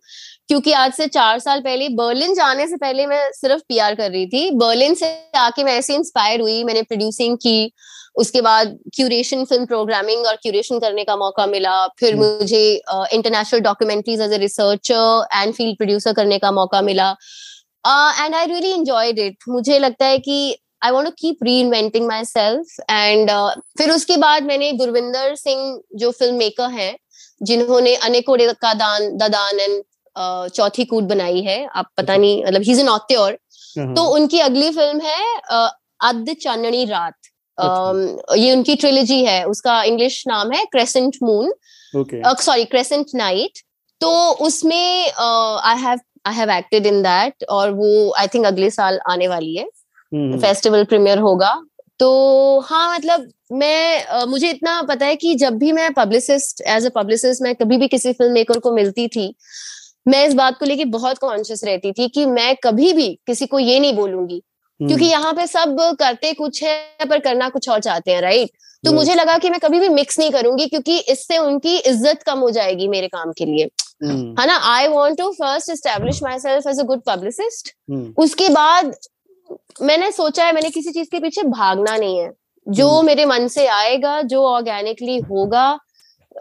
क्योंकि आज से चार साल पहले बर्लिन जाने से पहले मैं सिर्फ़ पीआर कर रही थी। बर्लिन से आके मैं ऐसे इंस्पायर हुई मैंने प्रोड्यूसिंग की उसके बाद क्यूरेशन फ़िल्म प्रोग्रामिंग और क्यूरेशन करने का मौका मिला। फिर हम्म। मुझे international documentaries as a researcher and field producer करने का मौका मिला। And I really enjoyed it मुझे लगता है कि I want keep reinventing myself and फिर उसके बाद मैंने गुरविंदर सिंह जो फ़िल्म मेकर हैं जिन्होंने अनेकों का दान ददान एंड uh, चौथी कूद बनाई है। आप पता नहीं मतलब ही इज़ एन ऑक्टर तो उनकी अगली फ़िल्म है uh, अद चांदनी रात। uh, ये उनकी ट्रिलोजी है। उसका इंग्लिश नाम है crescent moon sorry crescent night तो उसमें I have I have acted in that और वो आई थिंक अगले साल आने वाली है। फेस्टिवल हम्म। प्रीमियर होगा। तो हाँ मतलब मैं आ, मुझे इतना पता है कि जब भी मैं पब्लिसिस्ट एज अ पब्लिसिस्ट मैं कभी भी किसी फ़िल्म मेकर को मिलती थी मैं इस बात को लेके बहुत कॉन्शियस रहती थी कि मैं कभी भी किसी को ये नहीं बोलूँगी। क्योंकि यहाँ पे सब करते कुछ है पर करना कुछ और चाहते हैं राइट तो मुझे लगा कि मैं कभी भी मिक्स नहीं करूँगी क्योंकि इससे उनकी इज़्ज़त कम हो जाएगी मेरे काम के लिए। है ना? I want to first establish myself as a good publicist उसके बाद मैंने सोचा है मैंने किसी चीज़ के पीछे भागना नहीं है। जो मेरे मन से आएगा जो ऑर्गेनिकली होगा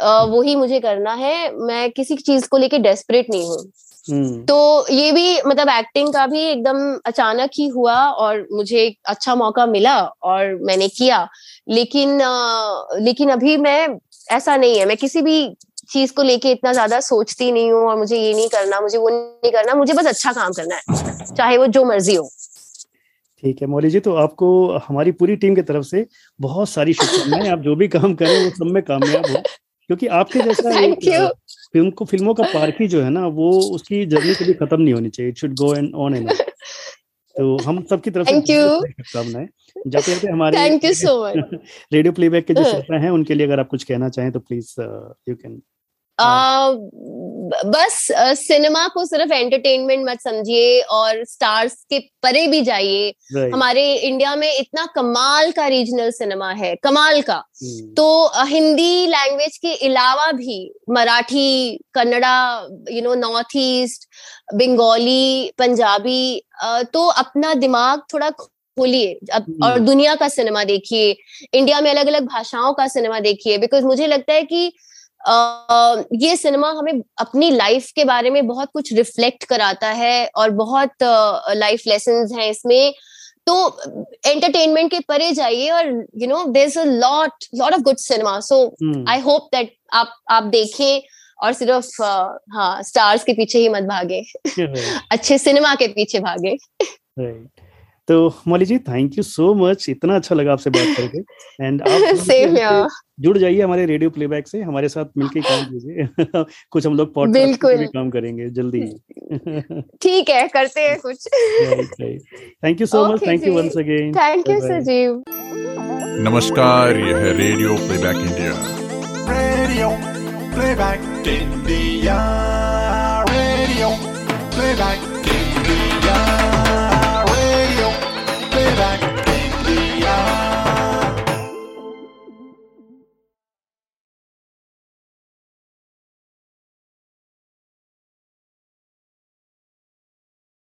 वही मुझे करना है। मैं किसी चीज़ को लेके डेस्परेट नहीं हूँ। हम्म। तो ये भी मतलब एक्टिंग का भी एकदम अचानक ही हुआ और मुझे अच्छा मौका मिला और मैंने किया। लेकिन लेकिन अभी मैं ऐसा नहीं है। मैं किसी भी चीज़ को लेके इतना ज़्यादा सोचती नहीं हूँ और मुझे ये नहीं करना मुझे वो नहीं करना। मुझे बस अच्छा काम करना है चाहे वो जो मर्ज़ी हो। ठीक है मौली जी तो आपको हमारी पूरी टीम की तरफ़ से बहुत सारी शुभकामनाएँ। आप जो भी काम करें वो सब में कामयाब हो। क्योंकि आपके जैसा एक फ़िल्म को फ़िल्मों का पार्की जो है ना वो उसकी जर्नी कभी खत्म नहीं होनी चाहिए। It should go and on and तो हम सबकी तरफ़ से शुभकामनाएँ। जाते जाते हमारे thank you so much radio playback के जो श्रोता हैं उनके लिए अगर आप कुछ कहना चाहें तो प्लीज़ यू कैन हाँ। बस सिनेमा को सिर्फ़ एंटरटेनमेंट मत समझिए और स्टार्स के परे भी जाइए हमारे इंडिया में इतना कमाल का रीजनल सिनेमा है कमाल का hmm. तो हिंदी लैंग्वेज के अलावा भी Marathi Kannada you know north east Bengali Punjabi तो अपना दिमाग थोड़ा खोलिए hmm. और दुनिया का सिनेमा देखिए इंडिया में अलग अलग भाषाओं का सिनेमा देखिए बिकॉज़ मुझे लगता है कि ये सिनेमा हमें अपनी लाइफ के बारे में बहुत कुछ रिफ्लेक्ट कराता है और बहुत लाइफ लेसन हैं इसमें। तो एंटरटेनमेंट के परे जाइए और you know there is a lot lot of good cinema so I hope that आप आप देखें और सिर्फ़ हाँ स्टार्स के पीछे ही मत भागे। अच्छे सिनेमा के पीछे भागे। तो Mauli ji thank you so much इतना अच्छा लगा आपसे बात करके. एंड आप जुड़ जाइए हमारे रेडियो प्लेबैक से. हमारे साथ मिलकर काम कीजिए. कुछ हम लोग पॉडकास्ट भी काम करेंगे जल्दी. ठीक है करते हैं कुछ. Thank you so much thank you once again thank you Sajeev नमस्कार यह है radio playback India radio playback India